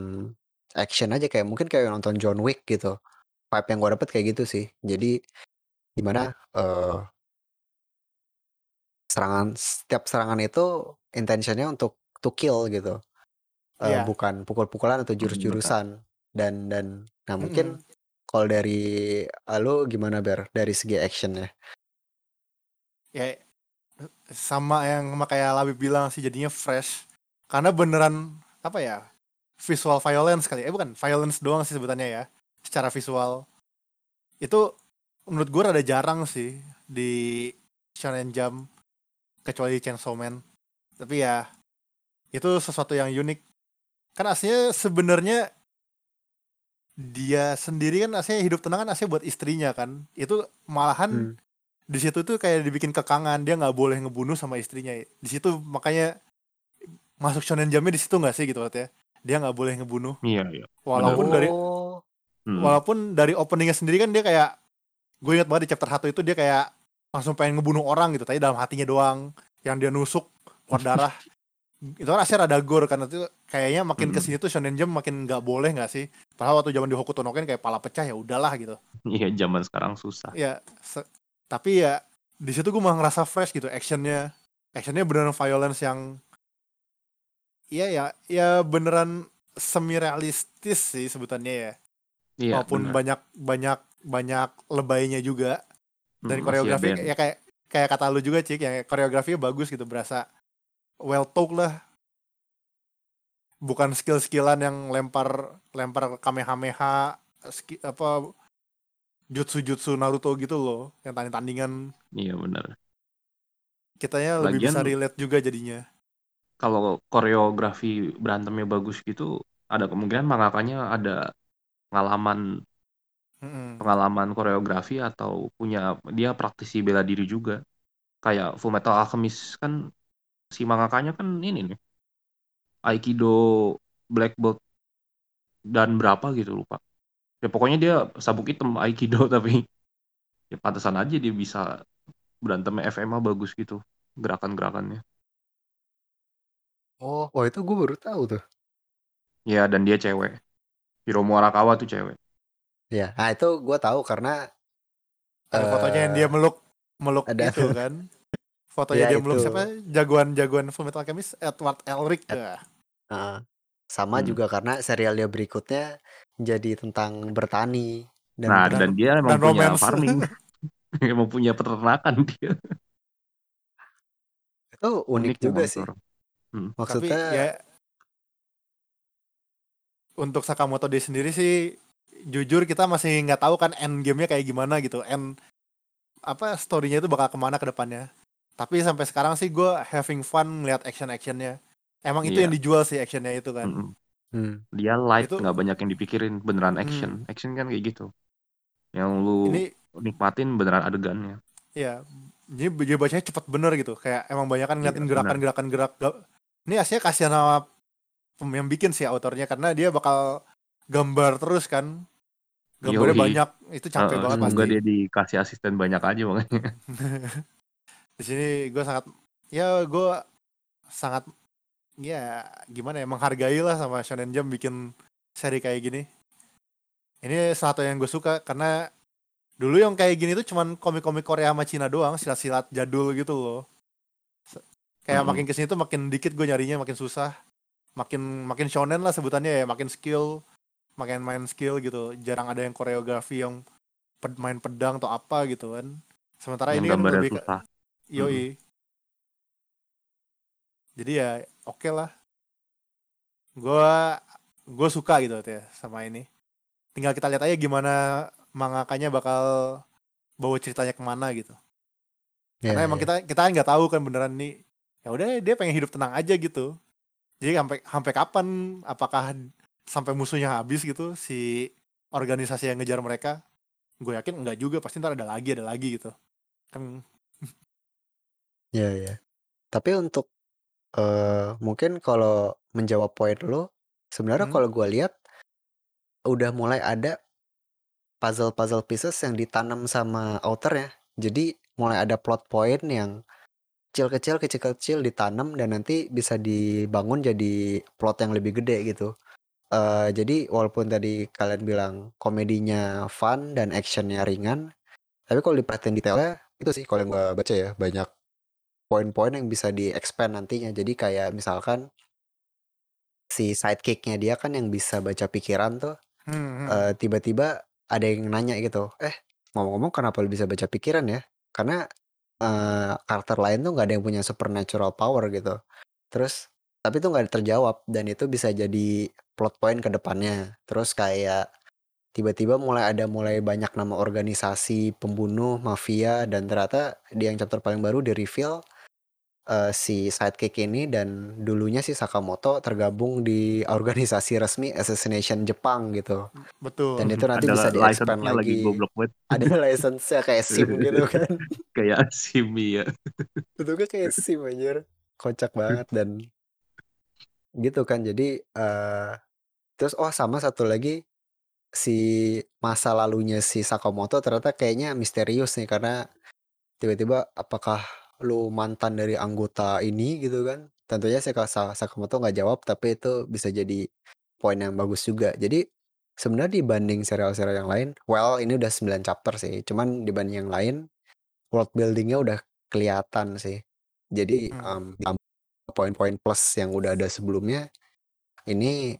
action aja kayak mungkin kayak nonton John Wick gitu. Vibe yang gue dapet kayak gitu sih. Jadi gimana eh serangan setiap serangan itu intentionnya untuk to kill gitu. Eh, Iya. bukan pukul-pukulan atau Hmm, jurus-jurusan. Dan dan nah mungkin Mm-mm. kalau dari ah, lu gimana Ber dari segi actionnya? ya sama yang sama kayak Labib bilang sih jadinya fresh. Karena beneran apa ya visual violence kali eh bukan violence doang sih sebutannya ya secara visual. Itu menurut gue rada jarang sih di Shonen Jump kecuali Chainsaw Man. Tapi ya itu sesuatu yang unik. Kan aslinya sebenarnya dia sendiri kan aslinya hidup tenang kan aslinya buat istrinya kan. Itu malahan Hmm. di situ tuh kayak dibikin kekangan dia nggak boleh ngebunuh sama istrinya. Di situ makanya masuk shonen jamnya di situ nggak sih gitu ya dia nggak boleh ngebunuh. Iya iya. Walaupun dari Oh, Hmm. walaupun dari openingnya sendiri kan dia kayak gue ingat banget di chapter 1 itu dia kayak langsung pengen ngebunuh orang gitu tapi dalam hatinya doang. Yang dia nusuk keluar darah <laughs> itu kan asli rada gore karena itu kayaknya makin Mm-mm. ke sini tuh shonen jump makin nggak boleh nggak sih padahal waktu zaman di Hokuto no Ken kayak pala pecah ya udahlah gitu Iya, zaman sekarang susah. ya se- tapi ya di situ gue malah ngerasa fresh gitu actionnya actionnya beneran violence yang iya ya ya beneran semi realistis sih sebutannya ya Iya, walaupun benar. banyak banyak banyak lebaynya juga dan Hmm, koreografi ya kayak kayak kata lu juga cik ya koreografinya bagus gitu berasa well taught lah bukan skill-skillan yang lempar lempar kamehameha ski, apa jutsu-jutsu Naruto gitu loh yang tanding-tandingan Iya, benar. kitanya lebih Lagian- bisa relate juga jadinya Kalau koreografi berantemnya bagus gitu, ada kemungkinan mangakanya ada pengalaman Mm-mm. pengalaman koreografi atau punya dia praktisi bela diri juga. Kayak Full Metal Alchemist kan si mangakanya kan ini nih. Aikido Black Belt dan berapa gitu lupa. Ya pokoknya dia sabuk hitam <laughs> Aikido tapi ya pantesan aja dia bisa berantem FMA bagus gitu gerakan-gerakannya. Oh, wah itu gue baru tahu tuh. Ya dan dia cewek. Hiromu Arakawa tuh cewek. Ya, nah itu gue tahu karena ada eh, fotonya yang dia meluk meluk ada. itu kan <laughs> fotonya Ya, dia meluk itu. siapa jagoan-jagoan Full Metal Alchemist Edward Elric ya eh, sama Hmm. juga karena serial dia berikutnya jadi tentang bertani dan Nah, dan- dan dia emang dan punya romance. farming. <laughs> <laughs> emang punya peternakan dia. itu unik juga emang sih. Tapi Maksudnya ya untuk Sakamoto dia sendiri sih jujur kita masih nggak tahu kan end game-nya kayak gimana gitu end apa story-nya itu bakal ke mana ke depannya tapi sampai sekarang sih gue having fun ngeliat action actionnya emang itu Iya. yang dijual sih actionnya itu kan Mm-mm. hmm, Dia light, Itu- nggak banyak yang dipikirin, beneran action. Action kan kayak gitu. Yang lu ini nikmatin beneran adegannya. ya jadi dia bacanya cepet bener gitu kayak emang banyak kan ngeliatin Iya, gerakan-gerakan gerak ini aslinya kasihan sama yang bikin sih autornya karena dia bakal gambar terus kan gambarnya Yoi. banyak itu capek Heeh, banget semoga pasti dia dikasih asisten banyak aja makanya. <laughs> di sini gue sangat ya gue sangat ya gimana ya menghargai lah sama Shonen Jump bikin seri kayak gini. Ini salah satu yang gue suka karena dulu yang kayak gini tuh cuman komik-komik Korea sama Cina doang silat-silat jadul gitu loh. Kayak Mm-mm. makin ke sini tuh makin dikit gue nyarinya makin susah. Makin makin shonen lah sebutannya ya makin skill makin main skill gitu. Jarang ada yang koreografi yang ped- main pedang atau apa gitu kan. Sementara yang ini kan lebih susah. Yoi. Jadi ya oke lah. Gua gue suka gitu ya sama ini. Tinggal kita lihat aja gimana mangakanya bakal bawa ceritanya ke mana gitu. ya, Karena emang ya. kita kita nggak tahu kan beneran nih. Ya udah dia pengen hidup tenang aja gitu. Jadi sampai sampai kapan? Apakah sampai musuhnya habis gitu si organisasi yang ngejar mereka? Gue yakin enggak juga. Pasti ntar ada lagi ada lagi gitu. Kan Ya, ya. Tapi untuk eh mungkin kalau menjawab poin lo, sebenarnya Hmm. kalau gue lihat udah mulai ada puzzle-puzzle pieces yang ditanam sama author ya. Jadi mulai ada plot point yang kecil-kecil, kecil-kecil ditanam dan nanti bisa dibangun jadi plot yang lebih gede gitu. Eh jadi walaupun tadi kalian bilang komedinya fun dan actionnya ringan, tapi kalau diperhatiin detailnya itu sih kalau yang gue baca ya banyak poin-poin yang bisa di-expand nantinya. Jadi kayak misalkan si sidekicknya dia kan yang bisa baca pikiran tuh hmm, hmm. eh, tiba-tiba ada yang nanya gitu, eh ngomong-ngomong kenapa lu bisa baca pikiran ya? Karena eh, karakter lain tuh nggak ada yang punya supernatural power gitu. Terus tapi itu nggak terjawab dan itu bisa jadi plot point ke depannya. Terus kayak tiba-tiba mulai ada mulai banyak nama organisasi pembunuh mafia dan ternyata di yang chapter paling baru di reveal eh, si sidekick ini dan dulunya si Sakamoto tergabung di organisasi resmi assassination Jepang gitu. Betul. dan itu nanti Ada bisa di-expand license-nya lagi lagi. goblok banget. <laughs> Ada license-nya kayak SIM <laughs> gitu kan. Kayak SIM <laughs> ya. bentuknya kayak SIM anjir. Kocak banget dan gitu kan. Jadi eh terus oh sama satu lagi si masa lalunya si Sakamoto ternyata kayaknya misterius nih karena tiba-tiba apakah lu mantan dari anggota ini gitu kan? Tentunya Sakamoto nggak jawab tapi itu bisa jadi poin yang bagus juga. Jadi sebenarnya dibanding serial-serial yang lain, well ini udah 9 chapter sih. Cuman dibanding yang lain world building-nya udah kelihatan sih. Jadi Hmm. um, poin-poin plus yang udah ada sebelumnya ini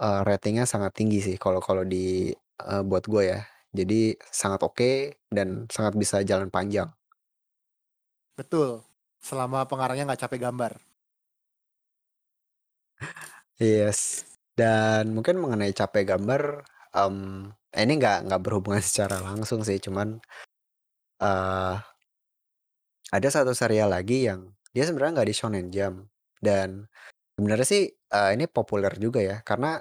uh, ratingnya sangat tinggi sih kalau kalau di uh, buat gue ya. Jadi sangat oke dan sangat bisa jalan panjang. Betul. Selama pengarangnya nggak capek gambar. Yes. Dan mungkin mengenai capek gambar, um, ini nggak nggak berhubungan <laughs> secara langsung sih, cuman uh, ada satu serial lagi yang dia sebenarnya nggak di Shonen Jump dan sebenarnya sih uh, ini populer juga ya karena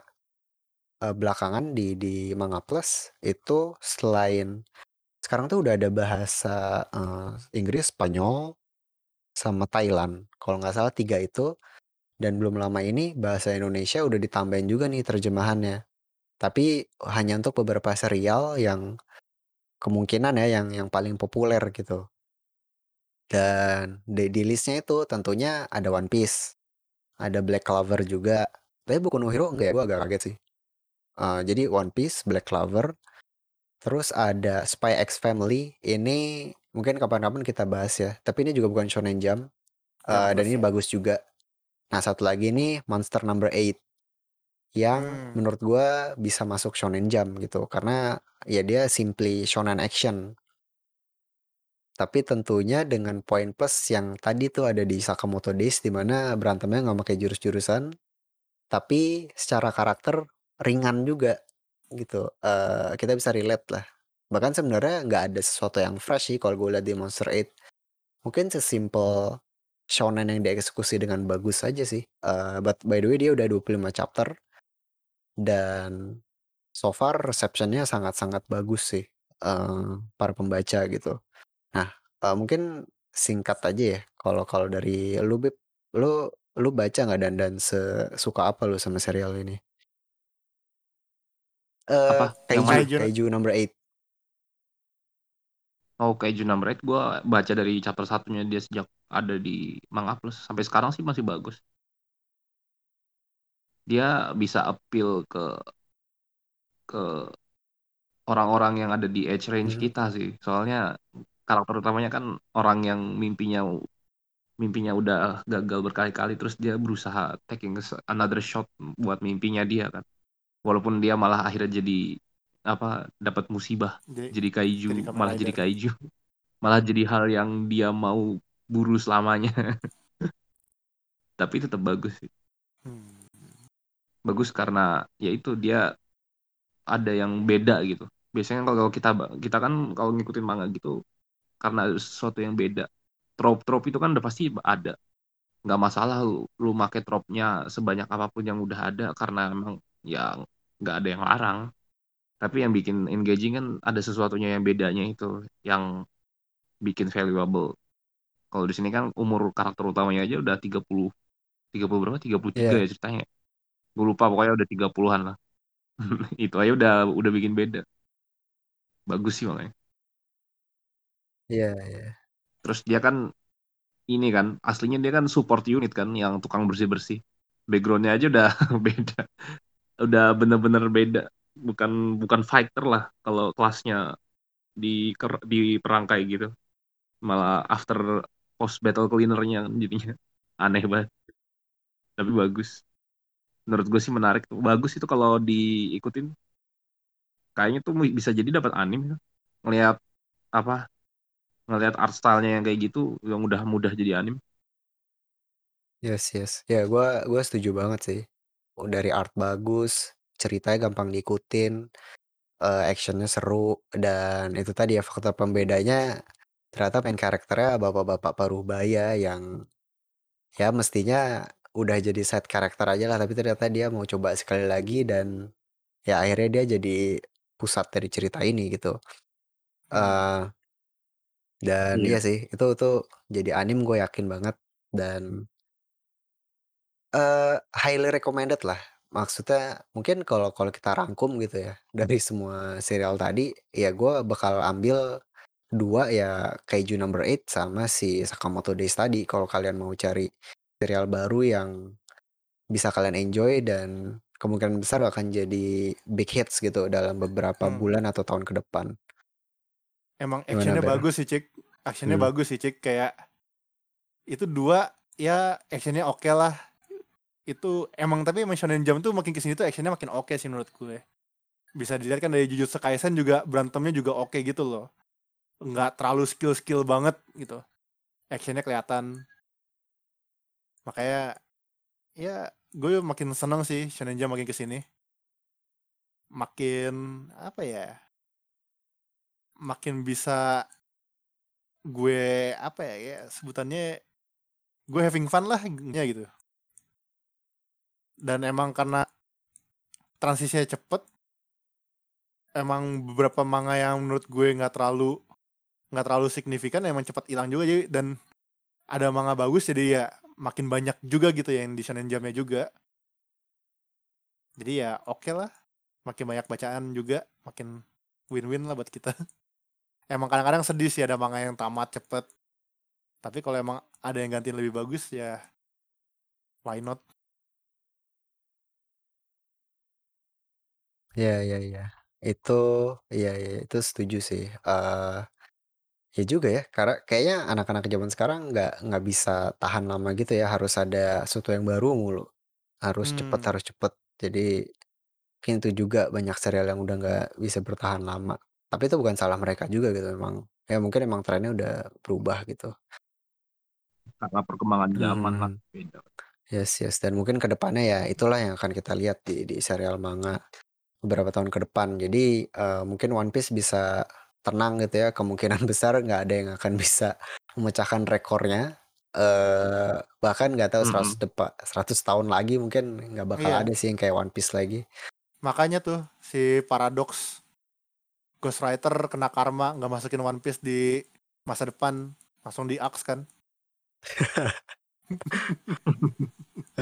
uh, belakangan di di Manga Plus itu selain sekarang tuh udah ada bahasa uh, Inggris, Spanyol, sama Thailand. Kalau nggak salah tiga itu. Dan belum lama ini bahasa Indonesia udah ditambahin juga nih terjemahannya. Tapi hanya untuk beberapa serial yang kemungkinan ya yang yang paling populer gitu. Dan di, di listnya itu tentunya ada One Piece, ada Black Clover juga. Tapi buku no Hero enggak ya? Gue agak kaget sih. Uh, jadi One Piece, Black Clover, terus ada Spy X Family. Ini mungkin kapan-kapan kita bahas ya. Tapi ini juga bukan Shonen Jump. Uh, dan ini ya. bagus juga. Nah satu lagi nih Monster Number 8 yang Hmm. menurut gue bisa masuk shonen jump gitu karena ya dia simply shonen action tapi tentunya dengan poin plus yang tadi tuh ada di Sakamoto Days di mana berantemnya nggak pakai jurus-jurusan tapi secara karakter ringan juga gitu Eh kita bisa relate lah bahkan sebenarnya nggak ada sesuatu yang fresh sih kalau gue lihat di Monster 8 mungkin sesimpel shonen yang dieksekusi dengan bagus saja sih Eh but by the way dia udah 25 chapter dan so far receptionnya sangat-sangat bagus sih eh, para pembaca gitu. Nah eh, mungkin singkat aja ya kalau kalau dari lu Bib, lu lu baca nggak dan dan suka apa lu sama serial ini? Eh Apa? Yang Kaiju, mana? Kaiju. Kaiju number 8. Oh, Kaiju Number 8 gue baca dari chapter satunya dia sejak ada di Manga Plus. Sampai sekarang sih masih bagus. Dia bisa appeal ke ke orang-orang yang ada di age range Hmm. kita sih. Soalnya karakter utamanya kan orang yang mimpinya mimpinya udah gagal berkali-kali terus dia berusaha taking another shot buat mimpinya dia kan. Walaupun dia malah akhirnya jadi apa dapat musibah. Jadi, jadi kaiju. jadi malah jadi kaiju. Malah jadi hal yang dia mau buru selamanya. <laughs> Tapi tetap bagus sih. Hmm. bagus karena ya itu dia ada yang beda gitu. Biasanya kalau kita kita kan kalau ngikutin manga gitu karena sesuatu yang beda. Trop-trop itu kan udah pasti ada. Nggak masalah lu lu make tropnya sebanyak apa pun yang udah ada karena emang ya nggak ada yang larang. Tapi yang bikin engaging kan ada sesuatunya yang bedanya itu yang bikin valuable. Kalau di sini kan umur karakter utamanya aja udah 30 30 berapa? 33 Iya. ya ceritanya. Gue lupa pokoknya udah 30-an lah. <laughs> Itu aja udah udah bikin beda. Bagus sih makanya. Iya, iya. terus dia kan ini kan aslinya dia kan support unit kan yang tukang bersih bersih backgroundnya aja udah <laughs> beda udah bener-bener beda. Bukan bukan fighter lah kalau kelasnya di di perang kayak gitu. Malah after post battle cleanernya jadinya. <laughs> Aneh banget. Tapi bagus. Menurut gue sih menarik bagus itu kalau diikutin. Kayaknya tuh bisa jadi dapat anim tuh. ngelihat apa ngelihat art stylenya yang kayak gitu yang udah mudah jadi anim Yes, yes. Ya, gua gua setuju banget sih. Oh, Dari art bagus, ceritanya gampang diikutin, eh, actionnya seru, dan itu tadi ya faktor pembedanya ternyata main karakternya bapak-bapak parubaya yang ya mestinya udah jadi set karakter aja lah, tapi ternyata dia mau coba sekali lagi dan ya akhirnya dia jadi pusat dari cerita ini gitu. Eh, dan Iya. iya sih, itu tuh jadi anim gue yakin banget dan eh highly recommended lah maksudnya mungkin kalau kalau kita rangkum gitu ya, <laughs> dari semua serial tadi, ya gue bakal ambil 2 ya Kaiju Number 8 sama si Sakamoto Days tadi, kalau kalian mau cari serial baru yang bisa kalian enjoy dan kemungkinan besar akan jadi big hits gitu dalam beberapa Hmm. bulan atau tahun ke depan. Emang Gimana, actionnya bagus sih, Cik. Actionnya Hmm. bagus sih, Cik. Kayak itu dua ya actionnya oke lah. Itu emang tapi emang Shonen Jump tuh makin ke sini tuh actionnya makin oke sih menurut gue. Bisa dilihat kan dari Jujutsu Kaisen juga berantemnya juga oke gitu loh. Nggak terlalu skill-skill banget gitu. Actionnya kelihatan. Makanya ya gue makin seneng sih Shonen Jump makin ke sini. Makin apa ya? Makin bisa gue apa ya, ya sebutannya gue having fun lah ya gitu. Dan emang karena transisinya cepet, emang beberapa manga yang menurut gue nggak terlalu nggak terlalu signifikan emang cepat hilang juga jadi dan ada manga bagus jadi ya makin banyak juga gitu ya yang di Shonen Jump-nya juga. Jadi ya oke lah, makin banyak bacaan juga, makin win-win lah buat kita. <laughs> Emang kadang-kadang sedih sih ada manga yang tamat cepet. Tapi kalau emang ada yang gantiin lebih bagus ya why not? Iya iya iya. Itu iya iya itu setuju sih. eh ya juga ya, karena kayaknya anak-anak zaman sekarang nggak nggak bisa tahan lama gitu ya, harus ada sesuatu yang baru mulu. Harus cepet Hmm. harus cepet. Jadi mungkin itu juga banyak serial yang udah nggak bisa bertahan lama. Tapi itu bukan salah mereka juga gitu memang. Ya mungkin emang trennya udah berubah gitu. Karena perkembangan zaman lah Hmm. beda. Yes yes dan mungkin ke depannya ya itulah yang akan kita lihat di di serial manga beberapa tahun ke depan. Jadi eh, mungkin One Piece bisa tenang gitu ya, kemungkinan <laughs> besar nggak ada yang akan bisa memecahkan rekornya. eh bahkan nggak tahu 100 Mm-mm. depan 100 tahun lagi mungkin nggak bakal Iya. ada sih yang kayak One Piece lagi. Makanya tuh si Paradox Ghostwriter kena karma nggak masukin One Piece di masa depan langsung di kan. <laughs>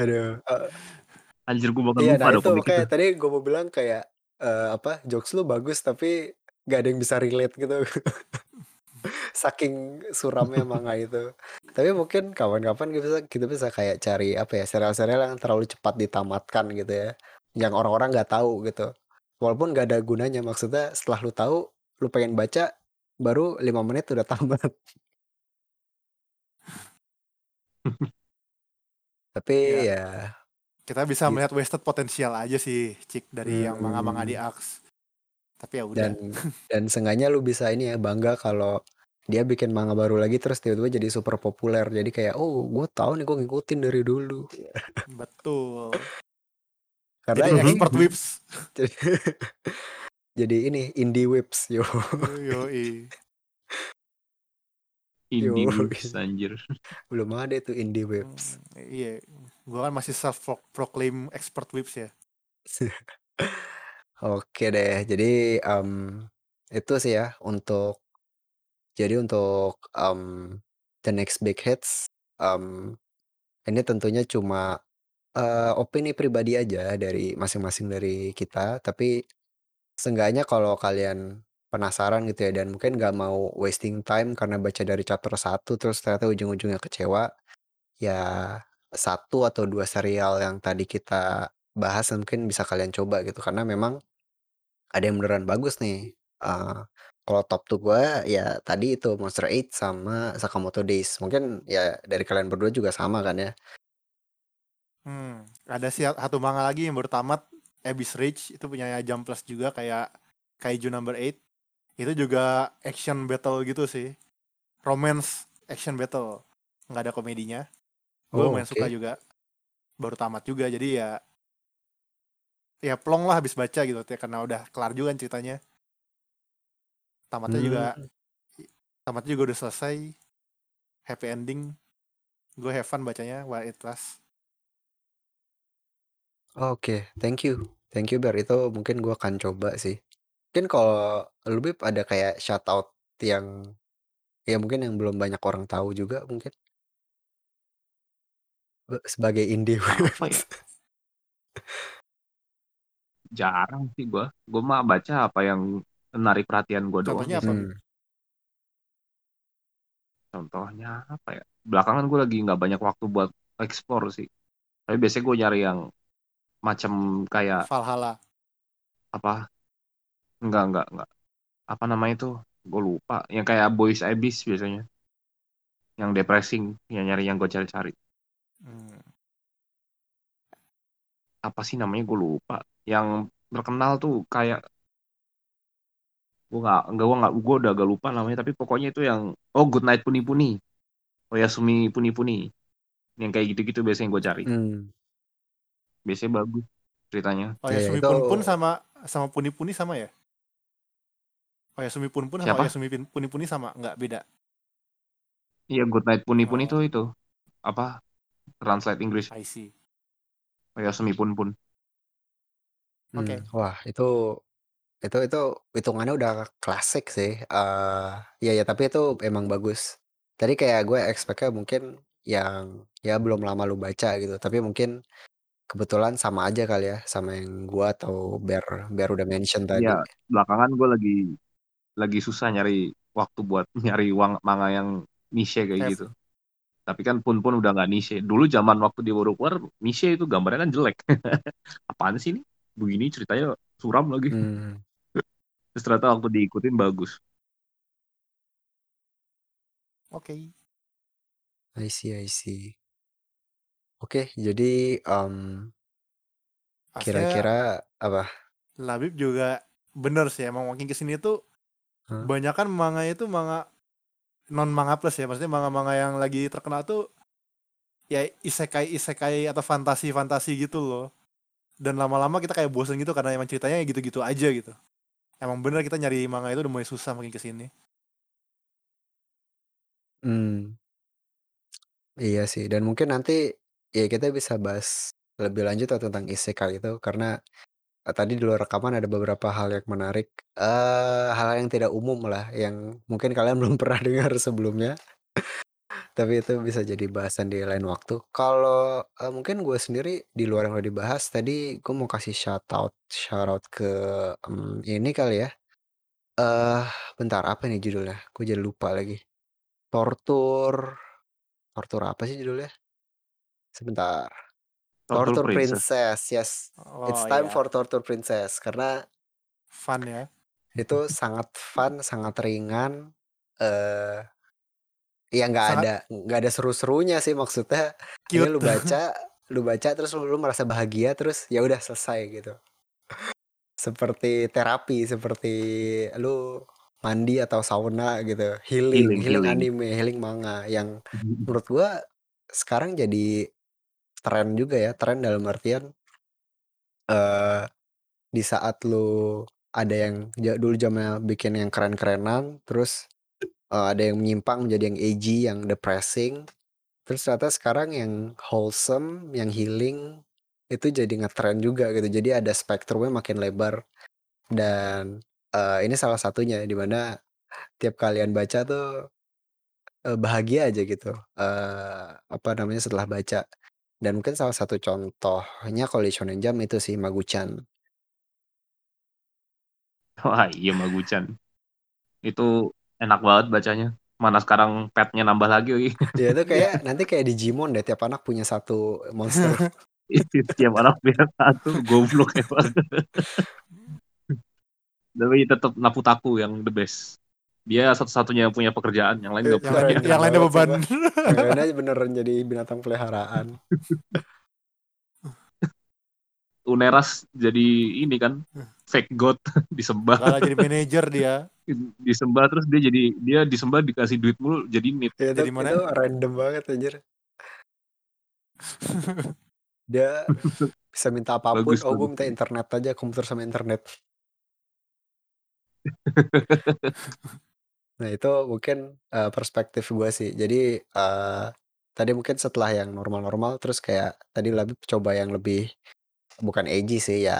Aduh. <laughs> Anjir gue bakal iya, lupa nah itu komik itu. kayak tadi gue mau bilang kayak eh, apa jokes lu bagus tapi nggak ada yang bisa relate gitu. <laughs> Saking suramnya manga <laughs> itu. Tapi mungkin kawan-kawan kita bisa kita bisa kayak cari apa ya serial-serial yang terlalu cepat ditamatkan gitu ya. Yang orang-orang nggak tahu gitu. Walaupun nggak ada gunanya maksudnya setelah lu tahu lu pengen baca baru lima menit udah tamat. <laughs> Tapi Ya. ya Kita bisa Gitu. melihat wasted potensial aja sih Cik dari yang manga-manga di hmm, axe. Tapi ya udah. dan dan seenggaknya lu bisa ini ya bangga kalau dia bikin manga baru lagi terus tiba-tiba jadi super populer jadi kayak oh gue tahu nih gue ngikutin dari dulu <laughs> Betul. karena Jadi ini expert <laughs> whips. jadi, jadi ini indie whips yo Yoi. Indie yo Whips anjir. belum ada tuh indie whips Hmm, iya, gua kan masih self proclaim expert whips ya. <laughs> oke deh jadi em, itu sih ya untuk jadi untuk em, the next big hits em, ini tentunya cuma eh, opini pribadi aja dari masing-masing dari kita tapi seenggaknya kalau kalian penasaran gitu ya dan mungkin nggak mau wasting time karena baca dari chapter 1 terus ternyata ujung-ujungnya kecewa ya satu atau dua serial yang tadi kita bahas mungkin bisa kalian coba gitu karena memang ada yang beneran bagus nih Eh, kalau top tuh gue ya tadi itu Monster 8 sama Sakamoto Days mungkin ya dari kalian berdua juga sama kan ya Hmm, ada sih satu manga lagi yang baru tamat, Abyss Reach itu punya Jump Plus juga kayak Kaiju Number 8. Itu juga action battle gitu sih. Romance action battle. nggak ada komedinya. Gue oh lumayan oke suka juga. Baru tamat juga jadi ya ya plong lah habis baca gitu ya karena udah kelar juga kan ceritanya. Tamatnya juga Hmm, tamatnya juga udah selesai. Happy ending. Gue have fun bacanya while it lasts. oke thank you thank you Ber itu mungkin gue akan coba sih mungkin kalau lu Bib ada kayak shout out yang ya mungkin yang belum banyak orang tahu juga mungkin sebagai indie Apa ya? Jarang sih gua. Gua mah baca apa yang menarik perhatian gua doang. Contohnya apa? Hmm. Contohnya apa ya? Belakangan gue lagi nggak banyak waktu buat explore sih. Tapi biasanya gue nyari yang macam kayak Valhalla. apa? Enggak, enggak, enggak. Apa namanya itu? Gue lupa. Yang kayak Boys Abyss biasanya. Yang depressing. Yang nyari yang gue cari-cari. Hmm. Apa sih namanya? Gue lupa. Yang terkenal tuh kayak gue nggak nggak gue nggak gue udah agak lupa namanya tapi pokoknya itu yang oh Good Night Puni Puni oh Yasumi Puni Puni yang kayak gitu-gitu biasanya gue cari Hmm. biasanya bagus ceritanya Oh Iya, ya Sumi itu- Pun Pun sama sama Puni Puni sama ya? Oh ya Sumi Pun Pun sama Siapa? ya Sumi Puni Puni sama nggak beda? iya Good Night Puni Puni Oh. itu itu apa translate Inggris I see. oh Yasumi Pun Pun Hmm. Oke. Wah, itu itu itu hitungannya udah klasik sih. Eh ya ya tapi itu emang bagus. Tadi kayak gue expect-nya mungkin yang ya belum lama lu baca gitu, tapi mungkin kebetulan sama aja kali ya sama yang gua atau Bear Bear udah mention tadi. Iya, belakangan gue lagi lagi susah nyari waktu buat <laughs> nyari uang manga yang niche kayak Kayak- gitu. Tapi kan pun pun udah nggak niche. Dulu zaman waktu dia baru keluar, niche itu gambarnya kan jelek. <laughs> Apaan sih ini? Begini ceritanya suram lagi. Hmm. <laughs> Terus ternyata waktu diikutin bagus. Oke. I see, I see. Oke, jadi em, Akhirnya kira-kira apa? Labib juga bener sih emang makin ke sini tuh Hah? banyak kan manga itu manga non manga plus ya. Maksudnya manga-manga yang lagi terkenal tuh ya isekai isekai atau fantasi fantasi gitu loh. Dan lama-lama kita kayak bosen gitu karena emang ceritanya gitu-gitu aja gitu. Emang bener kita nyari manga itu udah mulai susah makin ke sini. Hmm. Iya sih, dan mungkin nanti ya kita bisa bahas lebih lanjut tentang isekai itu karena eh, tadi di luar rekaman ada beberapa hal yang menarik, eh hal yang tidak umum lah yang mungkin kalian <laughs> belum pernah dengar sebelumnya. Tapi itu bisa jadi bahasan di lain waktu. Kalau eh, mungkin gue sendiri di luar yang udah dibahas tadi gue mau kasih shout out shout out ke em, ini kali ya. Eh bentar apa nih judulnya? Gue jadi lupa lagi. Tortur Tortur apa sih judulnya? Sebentar. Torture Torture Princess. Princess, yes. oh It's time iya for Torture Princess karena fun ya itu sangat fun, sangat ringan. Eh ya nggak ada nggak ada seru-serunya sih maksudnya. Ini cute lu baca, <laughs> lu baca terus lu, lu merasa bahagia terus ya udah selesai gitu. Seperti terapi, seperti lu mandi atau sauna gitu. Healing, Healing, healing, healing. anime, healing manga yang <laughs> menurut gua sekarang jadi tren juga ya tren dalam artian eh di saat lu ada yang dulu zamannya bikin yang keren-kerenan terus eh, ada yang menyimpang menjadi yang edgy yang depressing terus ternyata sekarang yang wholesome yang healing itu jadi ngetren juga gitu. Jadi ada spektrumnya makin lebar. Dan eh, ini salah satunya di mana tiap kalian baca tuh eh, bahagia aja gitu eh apa namanya setelah baca dan mungkin salah satu contohnya kalau di Shonen Jump itu sih Maguchan Wah iya Maguchan. Itu enak banget bacanya. Mana sekarang petnya nambah lagi dia itu kayak <laughs> nanti kayak Digimon deh tiap anak punya satu monster <laughs> Tiap anak punya satu goblok emang. <laughs> Tapi tetap Naputaku yang the best. Dia satu-satunya yang punya pekerjaan, yang lain Eh, nggak yang punya. lain yang lainnya beban. Kayaknya beneran jadi binatang peliharaan. <laughs> Uneras jadi ini kan fake god <laughs> disembah, Malah jadi manajer dia. <laughs> Disembah terus dia jadi dia disembah dikasih duit mulu jadi nit. ya, itu, Jadi mana? itu random banget anjir. Dia bisa minta apa pun Bagus, oh gue minta internet aja komputer sama internet nah itu mungkin eh, perspektif gue sih jadi eh, tadi mungkin setelah yang normal-normal terus kayak tadi lebih coba yang lebih bukan edgy sih ya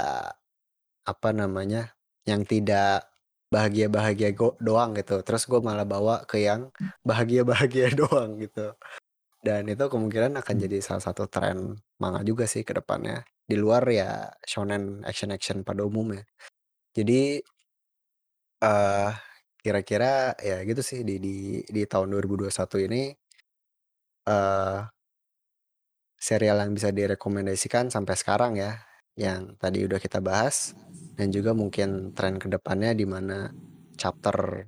apa namanya yang tidak bahagia-bahagia go- doang gitu terus gue malah bawa ke yang bahagia-bahagia <laughs> doang gitu dan itu kemungkinan akan Hmm. jadi salah satu tren manga juga sih ke depannya di luar ya shonen action-action pada umumnya. Jadi eh kira-kira ya gitu sih di di di tahun 2021 ini eh serial yang bisa direkomendasikan sampai sekarang ya, yang tadi udah kita bahas dan juga mungkin tren ke depannya di mana chapter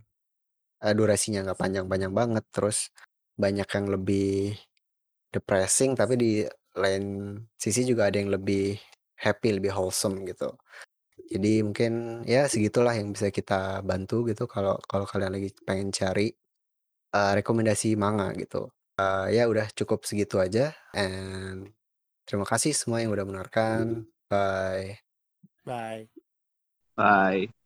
eh, durasinya nggak panjang-panjang banget, terus banyak yang lebih depressing tapi di lain sisi juga ada yang lebih happy, lebih wholesome gitu. Jadi mungkin ya segitulah yang bisa kita bantu gitu kalau kalau kalian lagi pengen cari eh, rekomendasi manga gitu. Eh, ya udah cukup segitu aja and terima kasih semua yang udah mendengarkan. Bye. Bye. Bye.